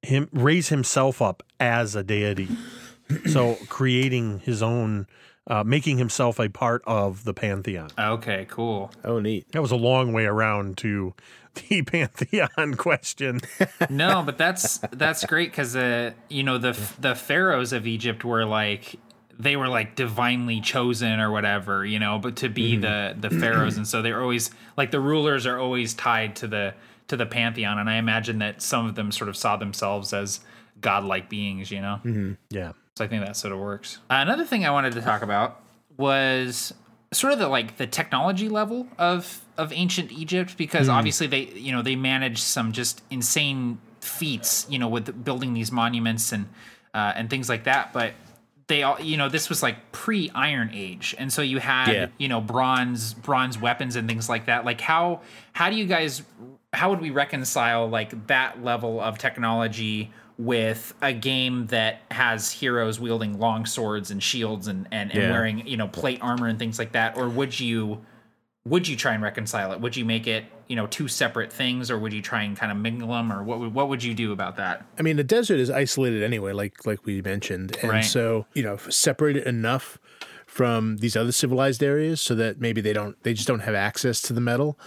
him raise himself up as a deity so creating his own uh, making himself a part of the pantheon Okay, cool. Oh, neat. that was a long way around to the pantheon question No, but that's that's great because uh, you know the the pharaohs of Egypt were like they were like divinely chosen or whatever, you know, but to be the the pharaohs, and so they're always like the rulers are always tied to the to the pantheon, and I imagine that some of them sort of saw themselves as godlike beings, you know. yeah So I think that sort of works. Uh, another thing I wanted to talk about was sort of the like the technology level of of ancient Egypt because obviously they you know they managed some just insane feats you know with building these monuments and uh, and things like that, but they all you know this was like pre Iron Age, and so you had Yeah. you know bronze bronze weapons and things like that. Like how how do you guys how would we reconcile like that level of technology with a game that has heroes wielding long swords and shields and and, and Yeah. wearing you know plate armor and things like that or would you would you try and reconcile it would you make it you know two separate things or would you try and kind of mingle them or what would, what would you do about that I mean, the desert is isolated anyway, like like we mentioned, and Right. so you know, separated enough from these other civilized areas so that maybe they don't, they just don't have access to the metal.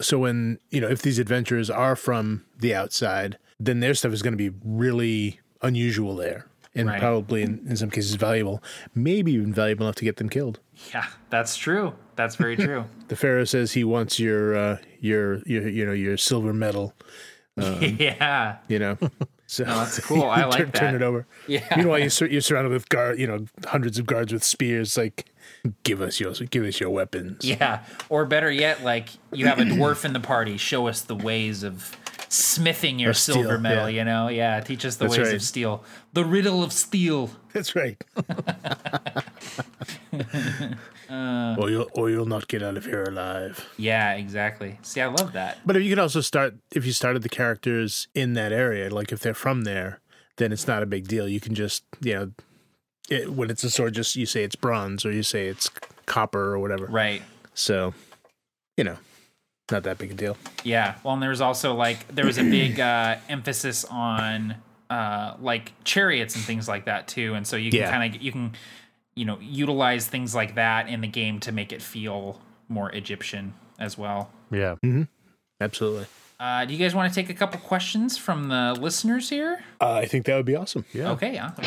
So when you know, if these adventurers are from the outside, then their stuff is going to be really unusual there, and Right. probably in, in some cases valuable, maybe even valuable enough to get them killed. Yeah that's true that's very true The pharaoh says he wants your uh, your your you know your silver medal. yeah You know, so that's cool. I like turn, Turn it over. Yeah. Meanwhile, you sur- you're surrounded with guard, you know, hundreds of guards with spears. Like, give us your give us your weapons. Yeah, or better yet, like you have a dwarf in the party. Show us the ways of smithing your steel, silver metal. yeah. You know, yeah, teach us the That's ways right. of steel. The riddle of steel. That's right. or you'll or you'll not get out of here alive. Yeah, exactly. See, I love that. But if you can also start if you started the characters in that area, like if they're from there, then it's not a big deal. You can just you know, it, when it's a sword, just you say it's bronze or you say it's copper or whatever. Right. So, you know, not that big a deal. Yeah. Well, and there was also like there was a big uh, emphasis on uh, like chariots and things like that too, and so you can Yeah. kind of you can you know utilize things like that in the game to make it feel more Egyptian as well. yeah Mm-hmm. Absolutely. Uh, do you guys want to take a couple questions from the listeners here? Uh, I think that would be awesome. yeah Okay, awesome.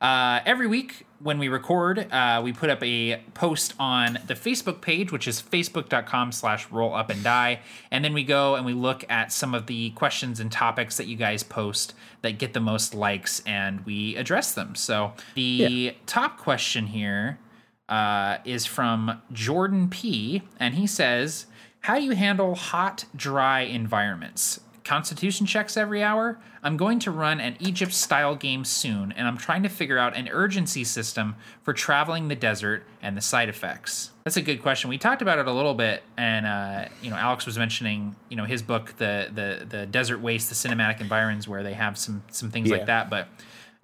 Uh, every week when we record, uh, we put up a post on the Facebook page, which is facebook.com slash roll up and die. And then we go and we look at some of the questions and topics that you guys post that get the most likes and we address them. So the top question here uh, is from Jordan P. And he says, How do you handle hot, dry environments? Constitution checks every hour? I'm going to run an Egypt style game soon, and I'm trying to figure out an urgency system for traveling the desert and the side effects. That's a good question. We talked about it a little bit, and uh, you know, Alex was mentioning, you know, his book, the the the Desert Waste, the Cinematic Environs, where they have some some things Yeah. like that. But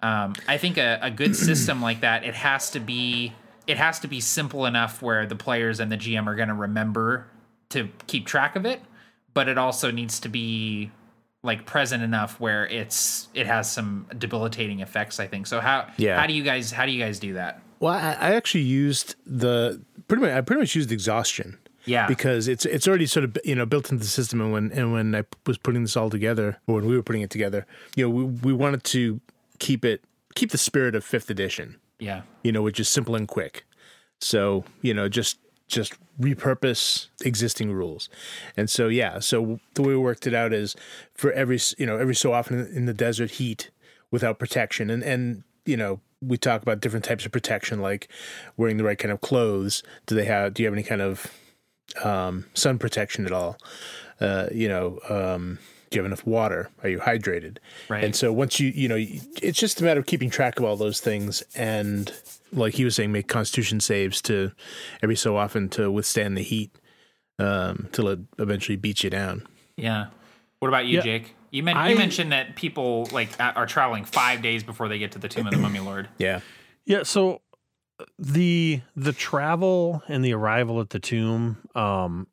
um, I think a, a good system like that, it has to be it has to be simple enough where the players and the GM are going to remember to keep track of it, but it also needs to be like present enough where it's it has some debilitating effects. I think so. How Yeah. how do you guys how do you guys do that? Well, I, I actually used the pretty much. I pretty much used exhaustion. Yeah. because it's it's already sort of you know built into the system. And when and when I was putting this all together, or when we were putting it together, you know, we we wanted to keep it keep the spirit of fifth edition. Yeah. You know, which is simple and quick. So you know, just just repurpose existing rules. And so yeah, so the way we worked it out is for every you know every so often in the desert heat without protection and and you know we talk about different types of protection, like wearing the right kind of clothes. Do they have? Do you have any kind of um, sun protection at all? Uh, you know, um, do you have enough water? Are you hydrated? Right. And so once you, you know, it's just a matter of keeping track of all those things and, like he was saying, make Constitution saves to every so often to withstand the heat um, till it eventually beats you down. Yeah. What about you, Yeah. Jake? You, men- I- you mentioned that people like are traveling five days before they get to the tomb of the Mummy Lord. Yeah. Yeah, so uh, the the travel and the arrival at the tomb, um,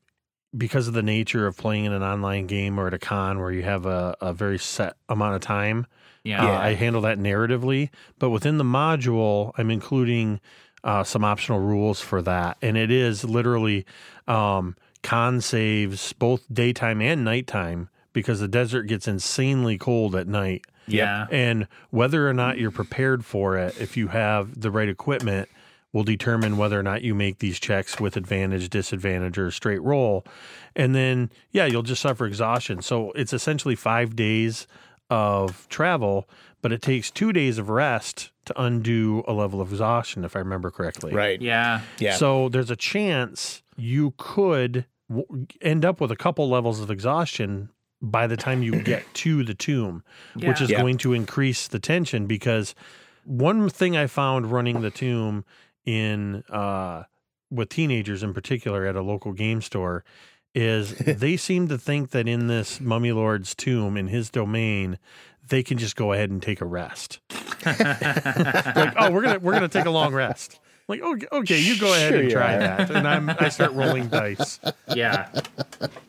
because of the nature of playing in an online game or at a con where you have a, a very set amount of time, Yeah. uh, I handle that narratively. But within the module, I'm including uh, some optional rules for that, and it is literally um, con saves both daytime and nighttime because the desert gets insanely cold at night. Yeah. And whether or not you're prepared for it, if you have the right equipment, will determine whether or not you make these checks with advantage, disadvantage, or straight roll. And then, yeah, you'll just suffer exhaustion. So it's essentially five days of travel, but it takes two days of rest to undo a level of exhaustion, if I remember correctly. Right. Yeah. Yeah. So there's a chance you could w- end up with a couple levels of exhaustion by the time you get to the tomb, which is Yeah. going to increase the tension because one thing I found running the tomb in uh, with teenagers in particular at a local game store is they seem to think that in this mummy lord's tomb in his domain they can just go ahead and take a rest like oh we're gonna we're gonna take a long rest like okay, okay you go ahead Sure and try are. that and i'm i start rolling dice Yeah.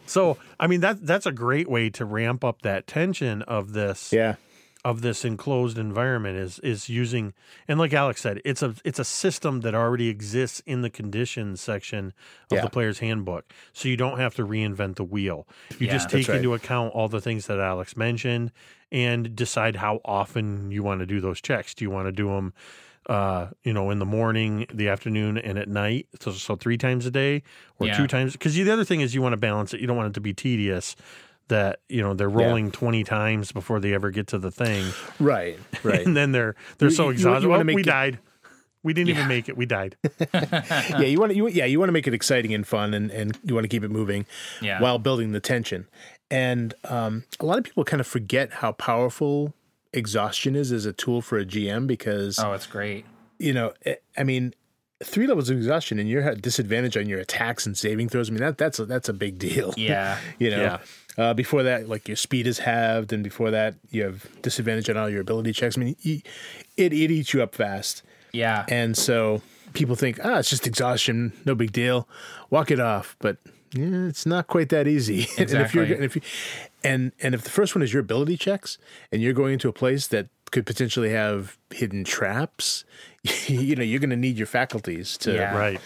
so i mean that that's a great way to ramp up that tension of this Yeah. Of this enclosed environment is is using and like Alex said, it's a it's a system that already exists in the conditions section of Yeah. the player's handbook. So you don't have to reinvent the wheel. You Yeah. just take right. into account all the things that Alex mentioned and decide how often you want to do those checks. Do you want to do them uh, you know, in the morning, the afternoon, and at night. So, so three times a day or Yeah. two times. Because the other thing is you want to balance it. You don't want it to be tedious. That you know they're rolling twenty times before they ever get to the thing, Right. Right. and then they're they're You- so you- you exhausted. "Oh, we it- died. We didn't Yeah. even make it. We died. yeah, you want to, you, yeah, you want to make it exciting and fun, and, and you want to keep it moving Yeah. while building the tension. And um, a lot of people kind of forget how powerful exhaustion is as a tool for a GM because Oh, it's great. you know, eh, I mean, three levels of exhaustion and you're at disadvantage on your attacks and saving throws. I mean, that that's a, that's a big deal. Yeah. you know. Yeah. Uh, before that, like your speed is halved, and before that, you have disadvantage on all your ability checks. I mean, you, it it eats you up fast. Yeah. And so people think, ah, it's just exhaustion, no big deal, walk it off. But yeah, it's not quite that easy. and if you're Exactly. and if you and and if the first one is your ability checks, and you're going into a place that could potentially have hidden traps, you know, you're going to need your faculties to Yeah. Right.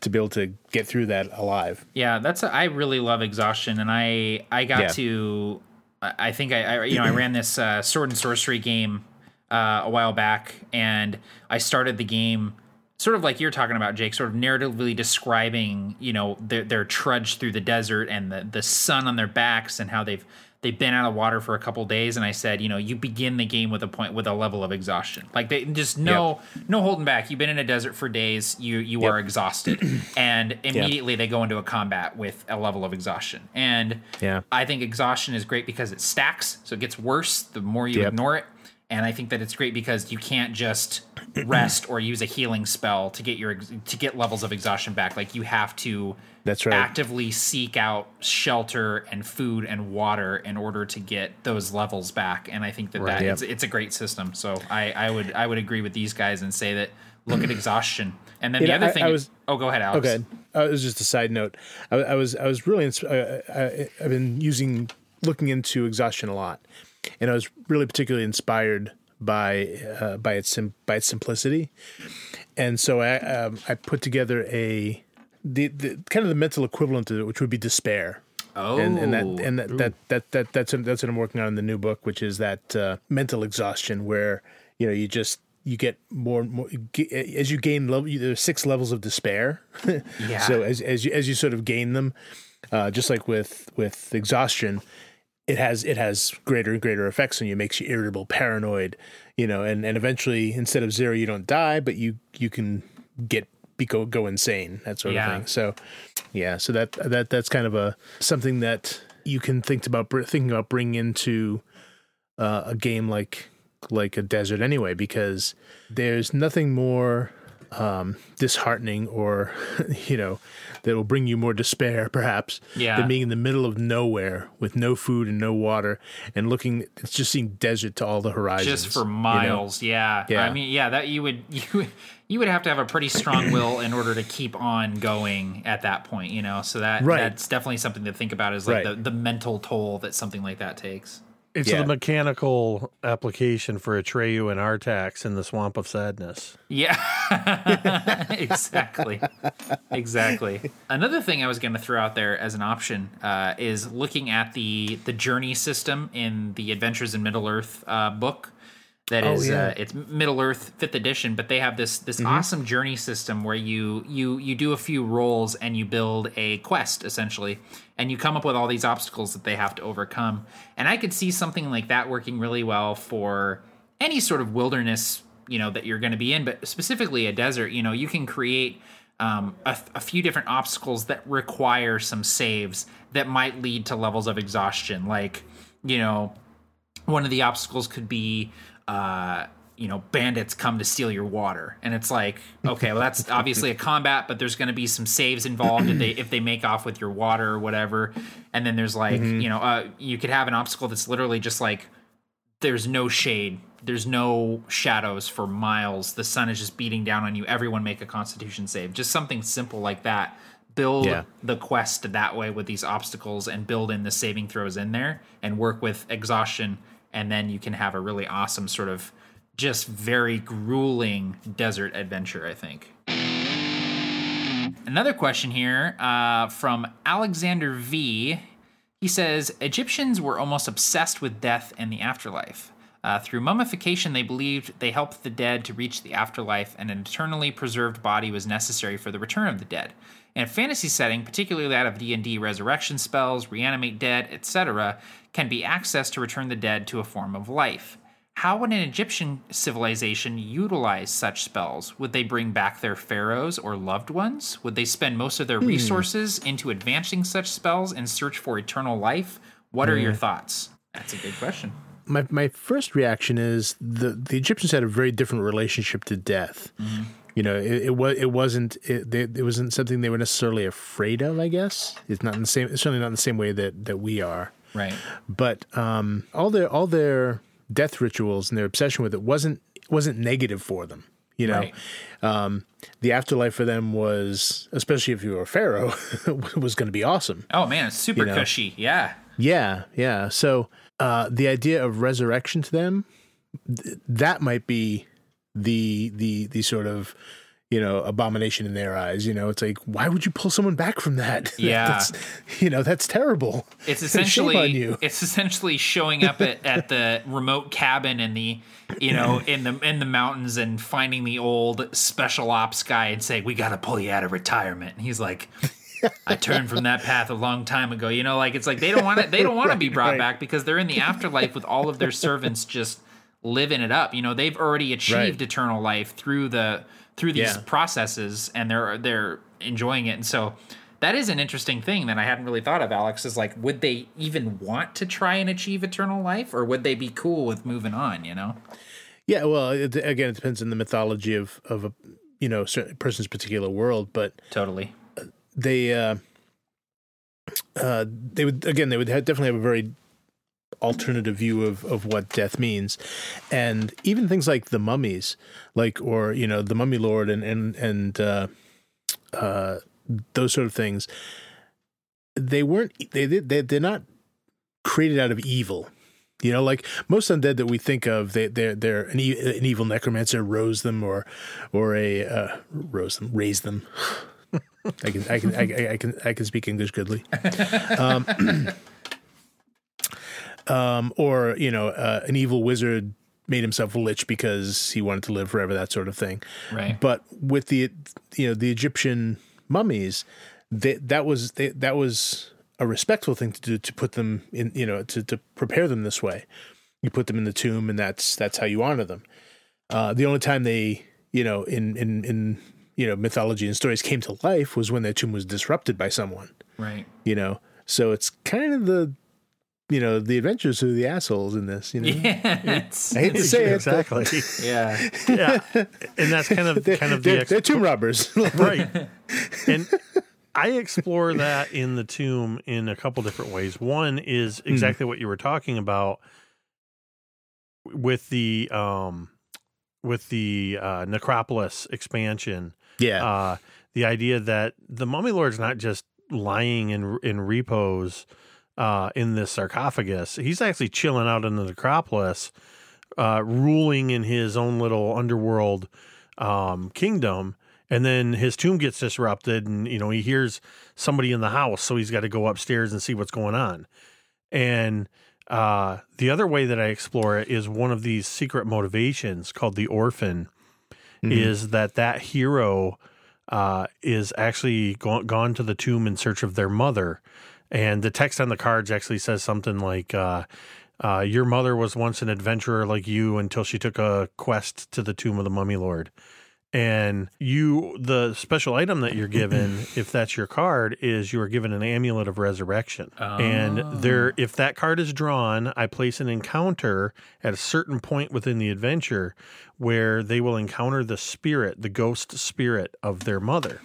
To be able to get through that alive. Yeah, that's a, I really love exhaustion, and I I got Yeah. to I think I, I you know I ran this uh, sword and sorcery game uh, a while back, and I started the game sort of like you're talking about, Jake, sort of narratively describing you know their their trudge through the desert and the the sun on their backs and how they've they've been out of water for a couple days and i said you know you begin the game with a point with a level of exhaustion. Like they just no no holding back. You've been in a desert for days. You you are exhausted. And immediately they go into a combat with a level of exhaustion. And Yeah. i think exhaustion is great because it stacks so it gets worse the more you Yep. ignore it and i think that it's great because you can't just rest or use a healing spell to get your to get levels of exhaustion back. Like you have to That's right. actively seek out shelter and food and water in order to get those levels back. And i think that, that Yep. it's, it's a great system. So I, I would i would agree with these guys and say that look at exhaustion. And then You the know, other I- thing I was- oh go ahead alex. Okay, uh, it was just a side note. I, I was I was really ins- uh, I, I've been using looking into exhaustion a lot, and I was really particularly inspired by uh, by its sim- by its simplicity, and so I um, I put together a the, the kind of the mental equivalent to it, which would be despair. oh and, and that and that, that that that that's what, that's what I'm working on in the new book, which is that uh, mental exhaustion, where you know you just you get more and more as you gain level. There's six levels of despair. Yeah. So as as you as you sort of gain them, uh, just like with with exhaustion, it has it has greater and greater effects on you, makes you irritable, paranoid, you know, and and eventually instead of zero, you don't die, but you you can get be go go insane, that sort Yeah. of thing. So, yeah, so that that that's kind of a something that you can think about thinking about bringing into uh, a game like like a desert anyway, because there's nothing more um, disheartening or you know that will bring you more despair perhaps Yeah. than being in the middle of nowhere with no food and no water and looking it's just seeing desert to all the horizons just for you know? miles. Yeah. Yeah. I mean, yeah, that you would you would- you would have to have a pretty strong will in order to keep on going at that point, you know. So that Right. that's definitely something to think about is like Right. the, the mental toll that something like that takes. It's Yeah. the mechanical application for Atreyu and Artax in the Swamp of Sadness. Yeah. exactly. Exactly. Another thing I was going to throw out there as an option uh, is looking at the the journey system in the Adventures in Middle Earth uh, book. That Oh, is, yeah. uh, it's Middle Earth Fifth Edition, but they have this this Mm-hmm. awesome journey system where you you you do a few rolls and you build a quest essentially, and you come up with all these obstacles that they have to overcome. And I could see something like that working really well for any sort of wilderness, you know, that you're going to be in, but specifically a desert. You know, you can create um, a, a few different obstacles that require some saves that might lead to levels of exhaustion, like you know one of the obstacles could be uh you know bandits come to steal your water. And it's like okay well that's obviously a combat but there's going to be some saves involved if they if they make off with your water or whatever. And then there's like you know uh you could have an obstacle that's literally just like there's no shade. There's no shadows for miles. The sun is just beating down on you. Everyone make a constitution save. Just something simple like that. Build Yeah. the quest that way with these obstacles and build in the saving throws in there and work with exhaustion. And then you can have a really awesome sort of just very grueling desert adventure i think another question here uh, from alexander v he says Egyptians were almost obsessed with death and the afterlife. Uh, through mummification, they believed they helped the dead to reach the afterlife, and an eternally preserved body was necessary for the return of the dead. In a fantasy setting, particularly that of D&D, resurrection spells, reanimate dead, etc., can be accessed to return the dead to a form of life. How would an Egyptian civilization utilize such spells? Would they bring back their pharaohs or loved ones? Would they spend most of their hmm. resources into advancing such spells in search for eternal life? What are your hmm. thoughts? That's a good question. my my first reaction is the the Egyptians had a very different relationship to death. Mm-hmm. You know, it, it was it wasn't it, they, it wasn't something they were necessarily afraid of. I guess it's not in the same. It's certainly not in the same way that that we are. Right. But um, all their all their death rituals and their obsession with it wasn't wasn't negative for them. You know, Right. um, the afterlife for them was, especially if you were a pharaoh, was going to be awesome. Oh man, super know. cushy. Yeah. Yeah, yeah. So uh, the idea of resurrection to them, th- that might be the the the sort of you know abomination in their eyes. You know, it's like why would you pull someone back from that? Yeah. that's, you know that's terrible. It's essentially it's essentially showing up at, at the remote cabin in the you know in the in the mountains and finding the old special ops guy and saying we got to pull you out of retirement. And he's like I turned from that path a long time ago. You know, like it's like they don't want to they don't want to be brought right. back because they're in the afterlife with all of their servants just living it up. You know, they've already achieved Right. eternal life through the through these Yeah. processes and they're they're enjoying it. And so that is an interesting thing that I hadn't really thought of, Alex, is like would they even want to try and achieve eternal life or would they be cool with moving on, you know? Yeah, well, it, again, it depends on the mythology of of a you know certain person's particular world, but Totally. they uh, uh, they would again they would have, definitely have a very alternative view of, of what death means. And even things like the mummies like or you know the mummy lord and and and uh, uh, those sort of things they weren't they, they they're not created out of evil. You know like most undead that we think of they they're they're an, e- an evil necromancer rose them or or a uh, rose them raise them. I can I can I, I- can I can speak English goodly. Um, um, or you know, uh, an evil wizard made himself a lich because he wanted to live forever, that sort of thing. Right. But with the you know the Egyptian mummies, they, that was they, that was a respectful thing to do to put them in, you know, to to prepare them this way. You put them in the tomb, and that's that's how you honor them. Uh, the only time they, you know, in in in you know mythology and stories came to life was when that tomb was disrupted by someone. Right. You know, so it's kind of the, you know, the adventures of the assholes in this. You know, Yeah. It's, I hate to say it, but exactly. yeah. yeah, and that's kind of they're, kind of the they're, ex- they're tomb robbers. right. And I explore that in the tomb in a couple different ways. One is exactly what you were talking about with the um with the uh, necropolis expansion. yeah, Uh, the idea that the mummy lord's not just lying in in repose uh, in this sarcophagus. He's actually chilling out in the necropolis, uh, ruling in his own little underworld um, kingdom. And then his tomb gets disrupted, and you know he hears somebody in the house, so he's got to go upstairs and see what's going on. And uh, the other way that I explore it is one of these secret motivations called the orphan, is that that hero uh, is actually go- gone to the tomb in search of their mother. And the text on the cards actually says something like, uh, uh, Your mother was once an adventurer like you until she took a quest to the tomb of the mummy lord. And you, the special item that you're given, if that's your card, is you are given an amulet of resurrection. And there, if that card is drawn, I place an encounter at a certain point within the adventure where they will encounter the spirit, the ghost spirit of their mother.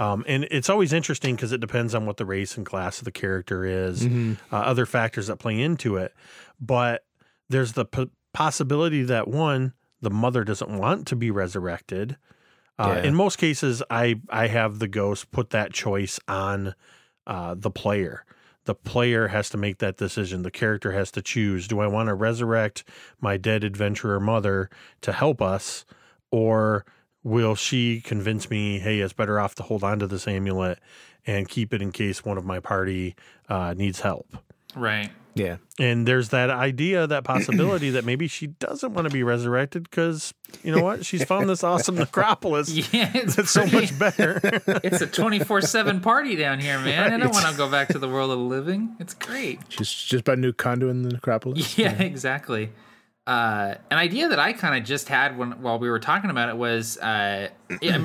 Um, and it's always interesting because it depends on what the race and class of the character is, uh, other factors that play into it. But there's the p- possibility that one, the mother doesn't want to be resurrected. Uh, Yeah. In most cases, I I have the ghost put that choice on uh, the player. The player has to make that decision. The character has to choose: Do I want to resurrect my dead adventurer mother to help us, or will she convince me, hey, it's better off to hold on to this amulet and keep it in case one of my party uh, needs help? Right. yeah. And there's that idea, that possibility that maybe she doesn't want to be resurrected because you know what? She's found this awesome necropolis. Yeah. It's That's so much better. It's a 24 7 party down here, man. I don't want to go back to the world of the living. It's great. She's just bought a new condo in the necropolis. Yeah, exactly. Uh, an idea that I kind of just had when while we were talking about it was uh,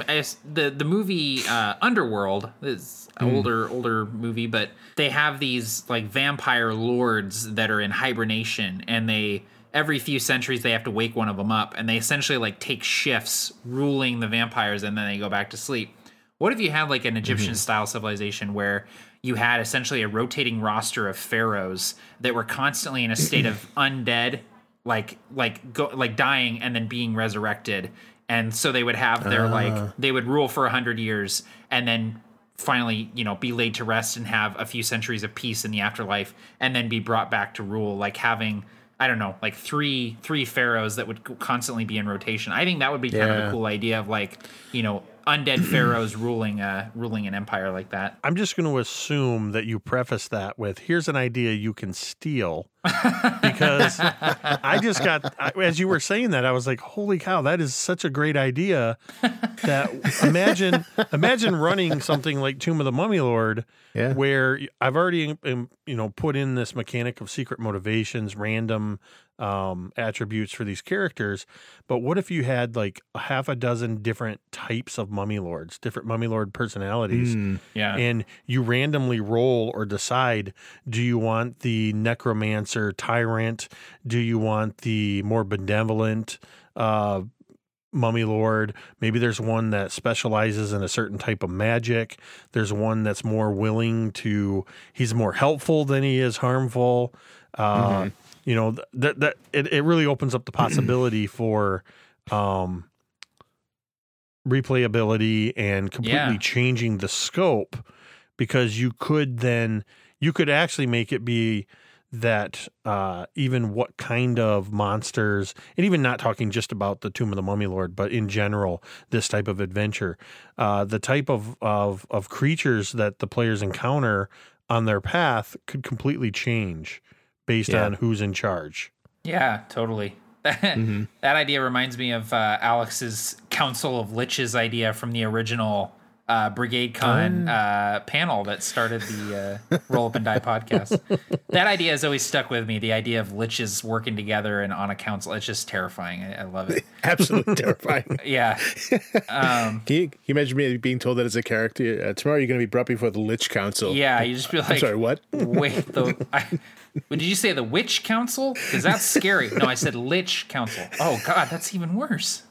I the the movie uh, Underworld is an older older movie, but they have these like vampire lords that are in hibernation, and they every few centuries they have to wake one of them up, and they essentially like take shifts ruling the vampires, and then they go back to sleep. What if you had like an Egyptian style civilization where you had essentially a rotating roster of pharaohs that were constantly in a state of undead, like like go like dying and then being resurrected, and so they would have their ah. like they would rule for a hundred years and then finally you know be laid to rest and have a few centuries of peace in the afterlife and then be brought back to rule. Like having I don't know, like three three pharaohs that would constantly be in rotation. I think that would be kind of a cool idea of like, you know, undead pharaohs ruling uh ruling an empire like that. I'm just going to assume that you preface that with here's an idea you can steal. because I just got, I- as you were saying that, I was like, holy cow, that is such a great idea. That imagine, imagine running something like Tomb of the Mummy Lord, Yeah. where I've already, um, you know, put in this mechanic of secret motivations, random um, attributes for these characters. But what if you had like a half a dozen different types of Mummy Lords, different Mummy Lord personalities? Yeah. and you randomly roll or decide do you want the necromancer tyrant do you want the more benevolent uh mummy lord maybe there's one that specializes in a certain type of magic there's one that's more willing to he's more helpful than he is harmful uh you know that that it, it really opens up the possibility for um replayability and completely Yeah. changing the scope because you could then you could actually make it be that uh, even what kind of monsters and even not talking just about the tomb of the mummy lord but in general this type of adventure uh, the type of, of of creatures that the players encounter on their path could completely change based Yeah. on who's in charge Yeah, totally. Mm-hmm. That idea reminds me of uh, Alex's Council of Liches idea from the original uh, Brigade Con uh, panel that started the uh, Roll Up and Die podcast. that idea has always stuck with me. The idea of liches working together and on a council. It's just terrifying. I, I love it. Absolutely terrifying. Yeah. Can you, can you imagine me being told that as a character? Uh, tomorrow you're going to be brought before the Lich Council. Yeah. You just be like, I'm sorry, what? Wait, the. I, did you say the Witch Council? Because that's scary. No, I said Lich Council. Oh, God, that's even worse.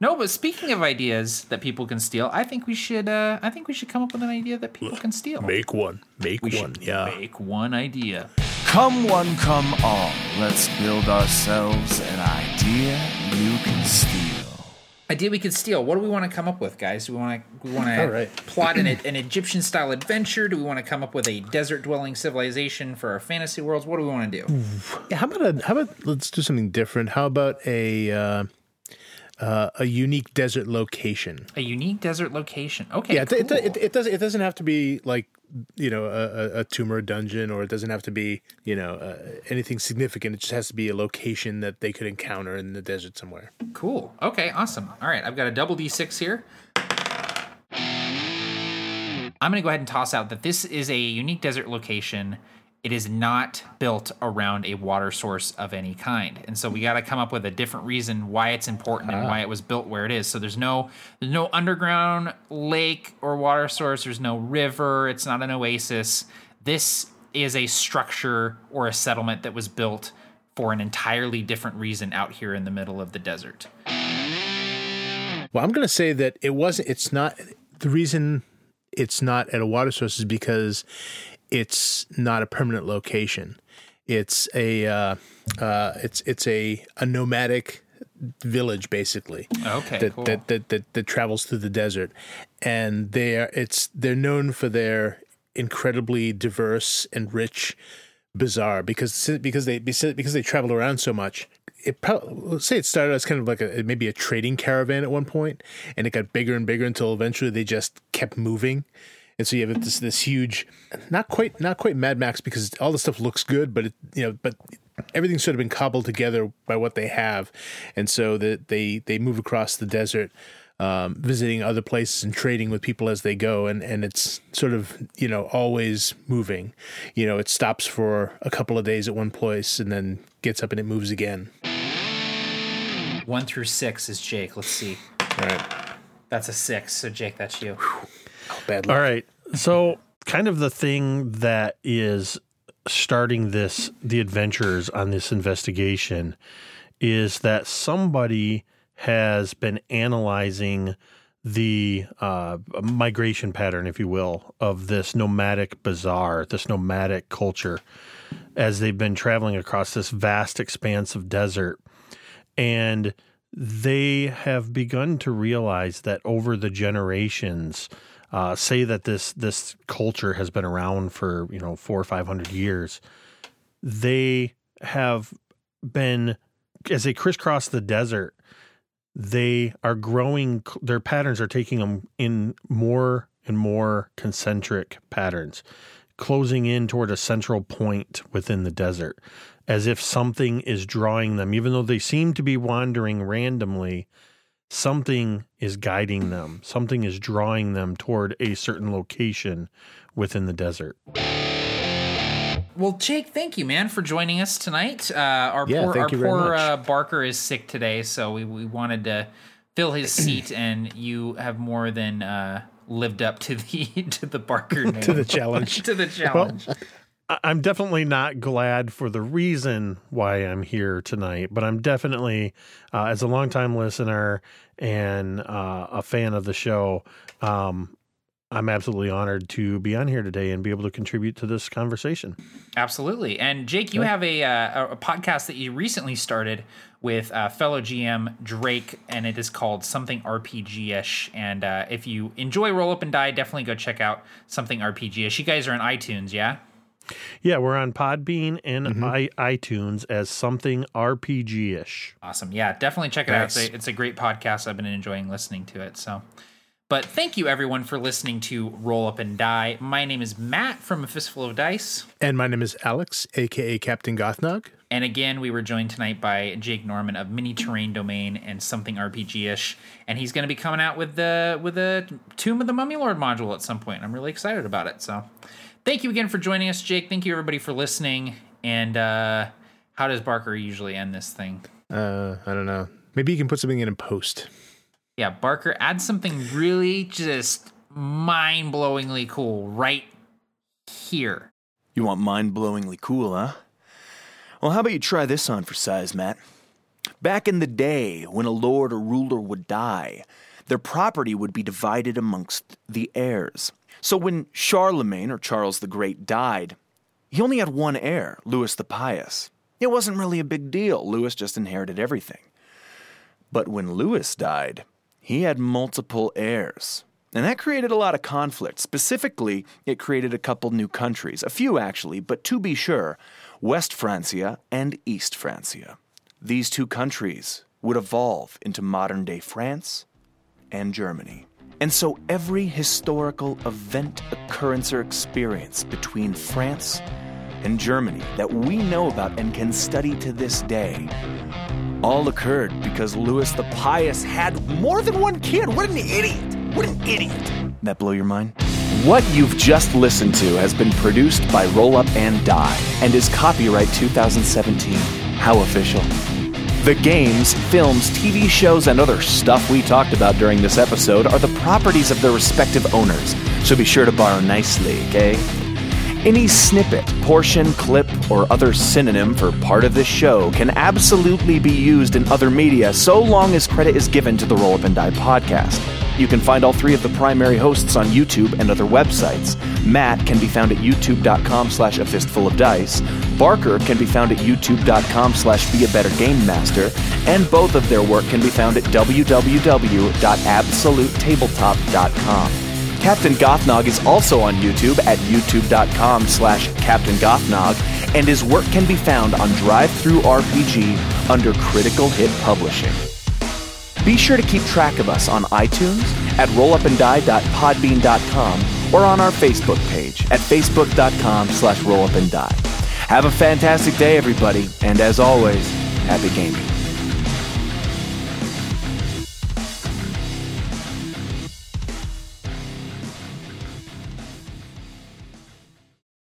No, but speaking of ideas that people can steal, I think we should. Uh, I think we should come up with an idea that people can steal. Make one. Make we one. Yeah. make one idea. Come one, come all. Let's build ourselves an idea you can steal. Idea we can steal. What do we want to come up with, guys? Do we want to? We want to right. plot an, an Egyptian-style adventure? Do we want to come up with a desert-dwelling civilization for our fantasy worlds? What do we want to do? How about a, how about let's do something different? How about a uh, uh, a unique desert location? A unique desert location. Okay. Yeah, it, it, it, it doesn't it doesn't have to be like you know a, a, tomb or a dungeon, or it doesn't have to be you know uh, anything significant. It just has to be a location that they could encounter in the desert somewhere. Cool. Okay, awesome. All right, I've got a double d6 here. I'm going to go ahead and toss out that this is a unique desert location. It is not built around a water source of any kind. And so we got to come up with a different reason why it's important and why ah. it was built where it is. So there's no there's no underground lake or water source, there's no river, it's not an oasis. This is a structure or a settlement that was built for an entirely different reason out here in the middle of the desert. Well, I'm going to say that it wasn't. It's not the reason it's not at a water source is because it's not a permanent location. It's a uh, uh, it's it's a a nomadic village basically. Okay, that, cool. that, that that that travels through the desert, and they are it's they're known for their incredibly diverse and rich bazaar because because they because they travel around so much. It probably, let's say it started as kind of like a maybe a trading caravan at one point, and it got bigger and bigger until eventually they just kept moving. And so you have this this huge, not quite not quite Mad Max because all the stuff looks good, but it, you know, but everything's sort of been cobbled together by what they have, and so that they they move across the desert, um, visiting other places and trading with people as they go, and and it's sort of you know always moving. You know, it stops for a couple of days at one place and then gets up and it moves again. One through six is Jake. Let's see. All right, That's a six. So Jake, that's you. Bad luck. All right. So, kind of the thing that is starting this, the adventures on this investigation, is that somebody has been analyzing the uh, migration pattern, if you will, of this nomadic bazaar, this nomadic culture, as they've been traveling across this vast expanse of desert. And they have begun to realize that over the generations, uh, say that this this culture has been around for you know four or five hundred years, they have been as they crisscross the desert, they are growing. Their patterns are taking them in more and more concentric patterns, closing in toward a central point within the desert, as if something is drawing them, even though they seem to be wandering randomly something is guiding them, something is drawing them toward a certain location within the desert. Well, Jake, thank you, man, for joining us tonight. Uh, our Yeah, poor, thank our you very poor much. uh, Barker is sick today, so we, we wanted to fill his seat, and you have more than uh, lived up to the to the Barker name. To the challenge. to the challenge. I- I'm definitely not glad for the reason why I'm here tonight, but I'm definitely, uh, as a longtime listener and uh, a fan of the show, um, I'm absolutely honored to be on here today and be able to contribute to this conversation. Absolutely. And Jake, you have a, uh, a podcast that you recently started with uh, fellow GM Drake, and it is called Something RPG ish. And uh, if you enjoy Roll Up and Die, definitely go check out Something RPG ish. You guys are on iTunes, yeah? Yeah, we're on Podbean and mm-hmm. I- iTunes as something RPG ish. Awesome. Yeah, definitely check it out. It's a, it's a great podcast. I've been enjoying listening to it. So, but thank you everyone for listening to Roll Up and Die. My name is Matt from A Fistful of Dice. And my name is Alex, aka Captain Gothnog. And again, we were joined tonight by Jake Norman of Mini Terrain Domain and Something RPG ish, and he's going to be coming out with the with the Tomb of the Mummy Lord module at some point. I'm really excited about it. So, thank you again for joining us, Jake. Thank you everybody for listening. And uh, how does Barker usually end this thing? Uh, I don't know. Maybe you can put something in a post. Yeah, Barker, add something really just mind blowingly cool right here. You want mind blowingly cool, huh? Well, how about you try this on for size, Matt? Back in the day, when a lord or ruler would die, their property would be divided amongst the heirs. So when Charlemagne or Charles the Great died, he only had one heir, Louis the Pious. It wasn't really a big deal. Louis just inherited everything. But when Louis died, he had multiple heirs. And that created a lot of conflict. Specifically, it created a couple new countries, a few actually, but to be sure, West Francia and East Francia. These two countries would evolve into modern day France and Germany. And so every historical event, occurrence, or experience between France and Germany that we know about and can study to this day all occurred because Louis the Pious had more than one kid. What an idiot! What an idiot! That blow your mind? What you've just listened to has been produced by Roll Up and Die and is copyright 2017. How official. The games, films, TV shows, and other stuff we talked about during this episode are the properties of their respective owners, so be sure to borrow nicely, okay? Any snippet, portion, clip, or other synonym for part of this show can absolutely be used in other media so long as credit is given to the Roll Up and Die podcast. You can find all three of the primary hosts on YouTube and other websites. Matt can be found at youtube.com slash a fistful of dice. Barker can be found at youtube.com slash be a better game master. And both of their work can be found at www.absolutetabletop.com. Captain Gothnog is also on YouTube at youtube.com slash Captain Gothnog, and his work can be found on DriveThruRPG under Critical Hit Publishing. Be sure to keep track of us on iTunes, at rollupanddie.podbean.com, or on our Facebook page at facebook.com slash rollupanddie. Have a fantastic day, everybody, and as always, happy gaming.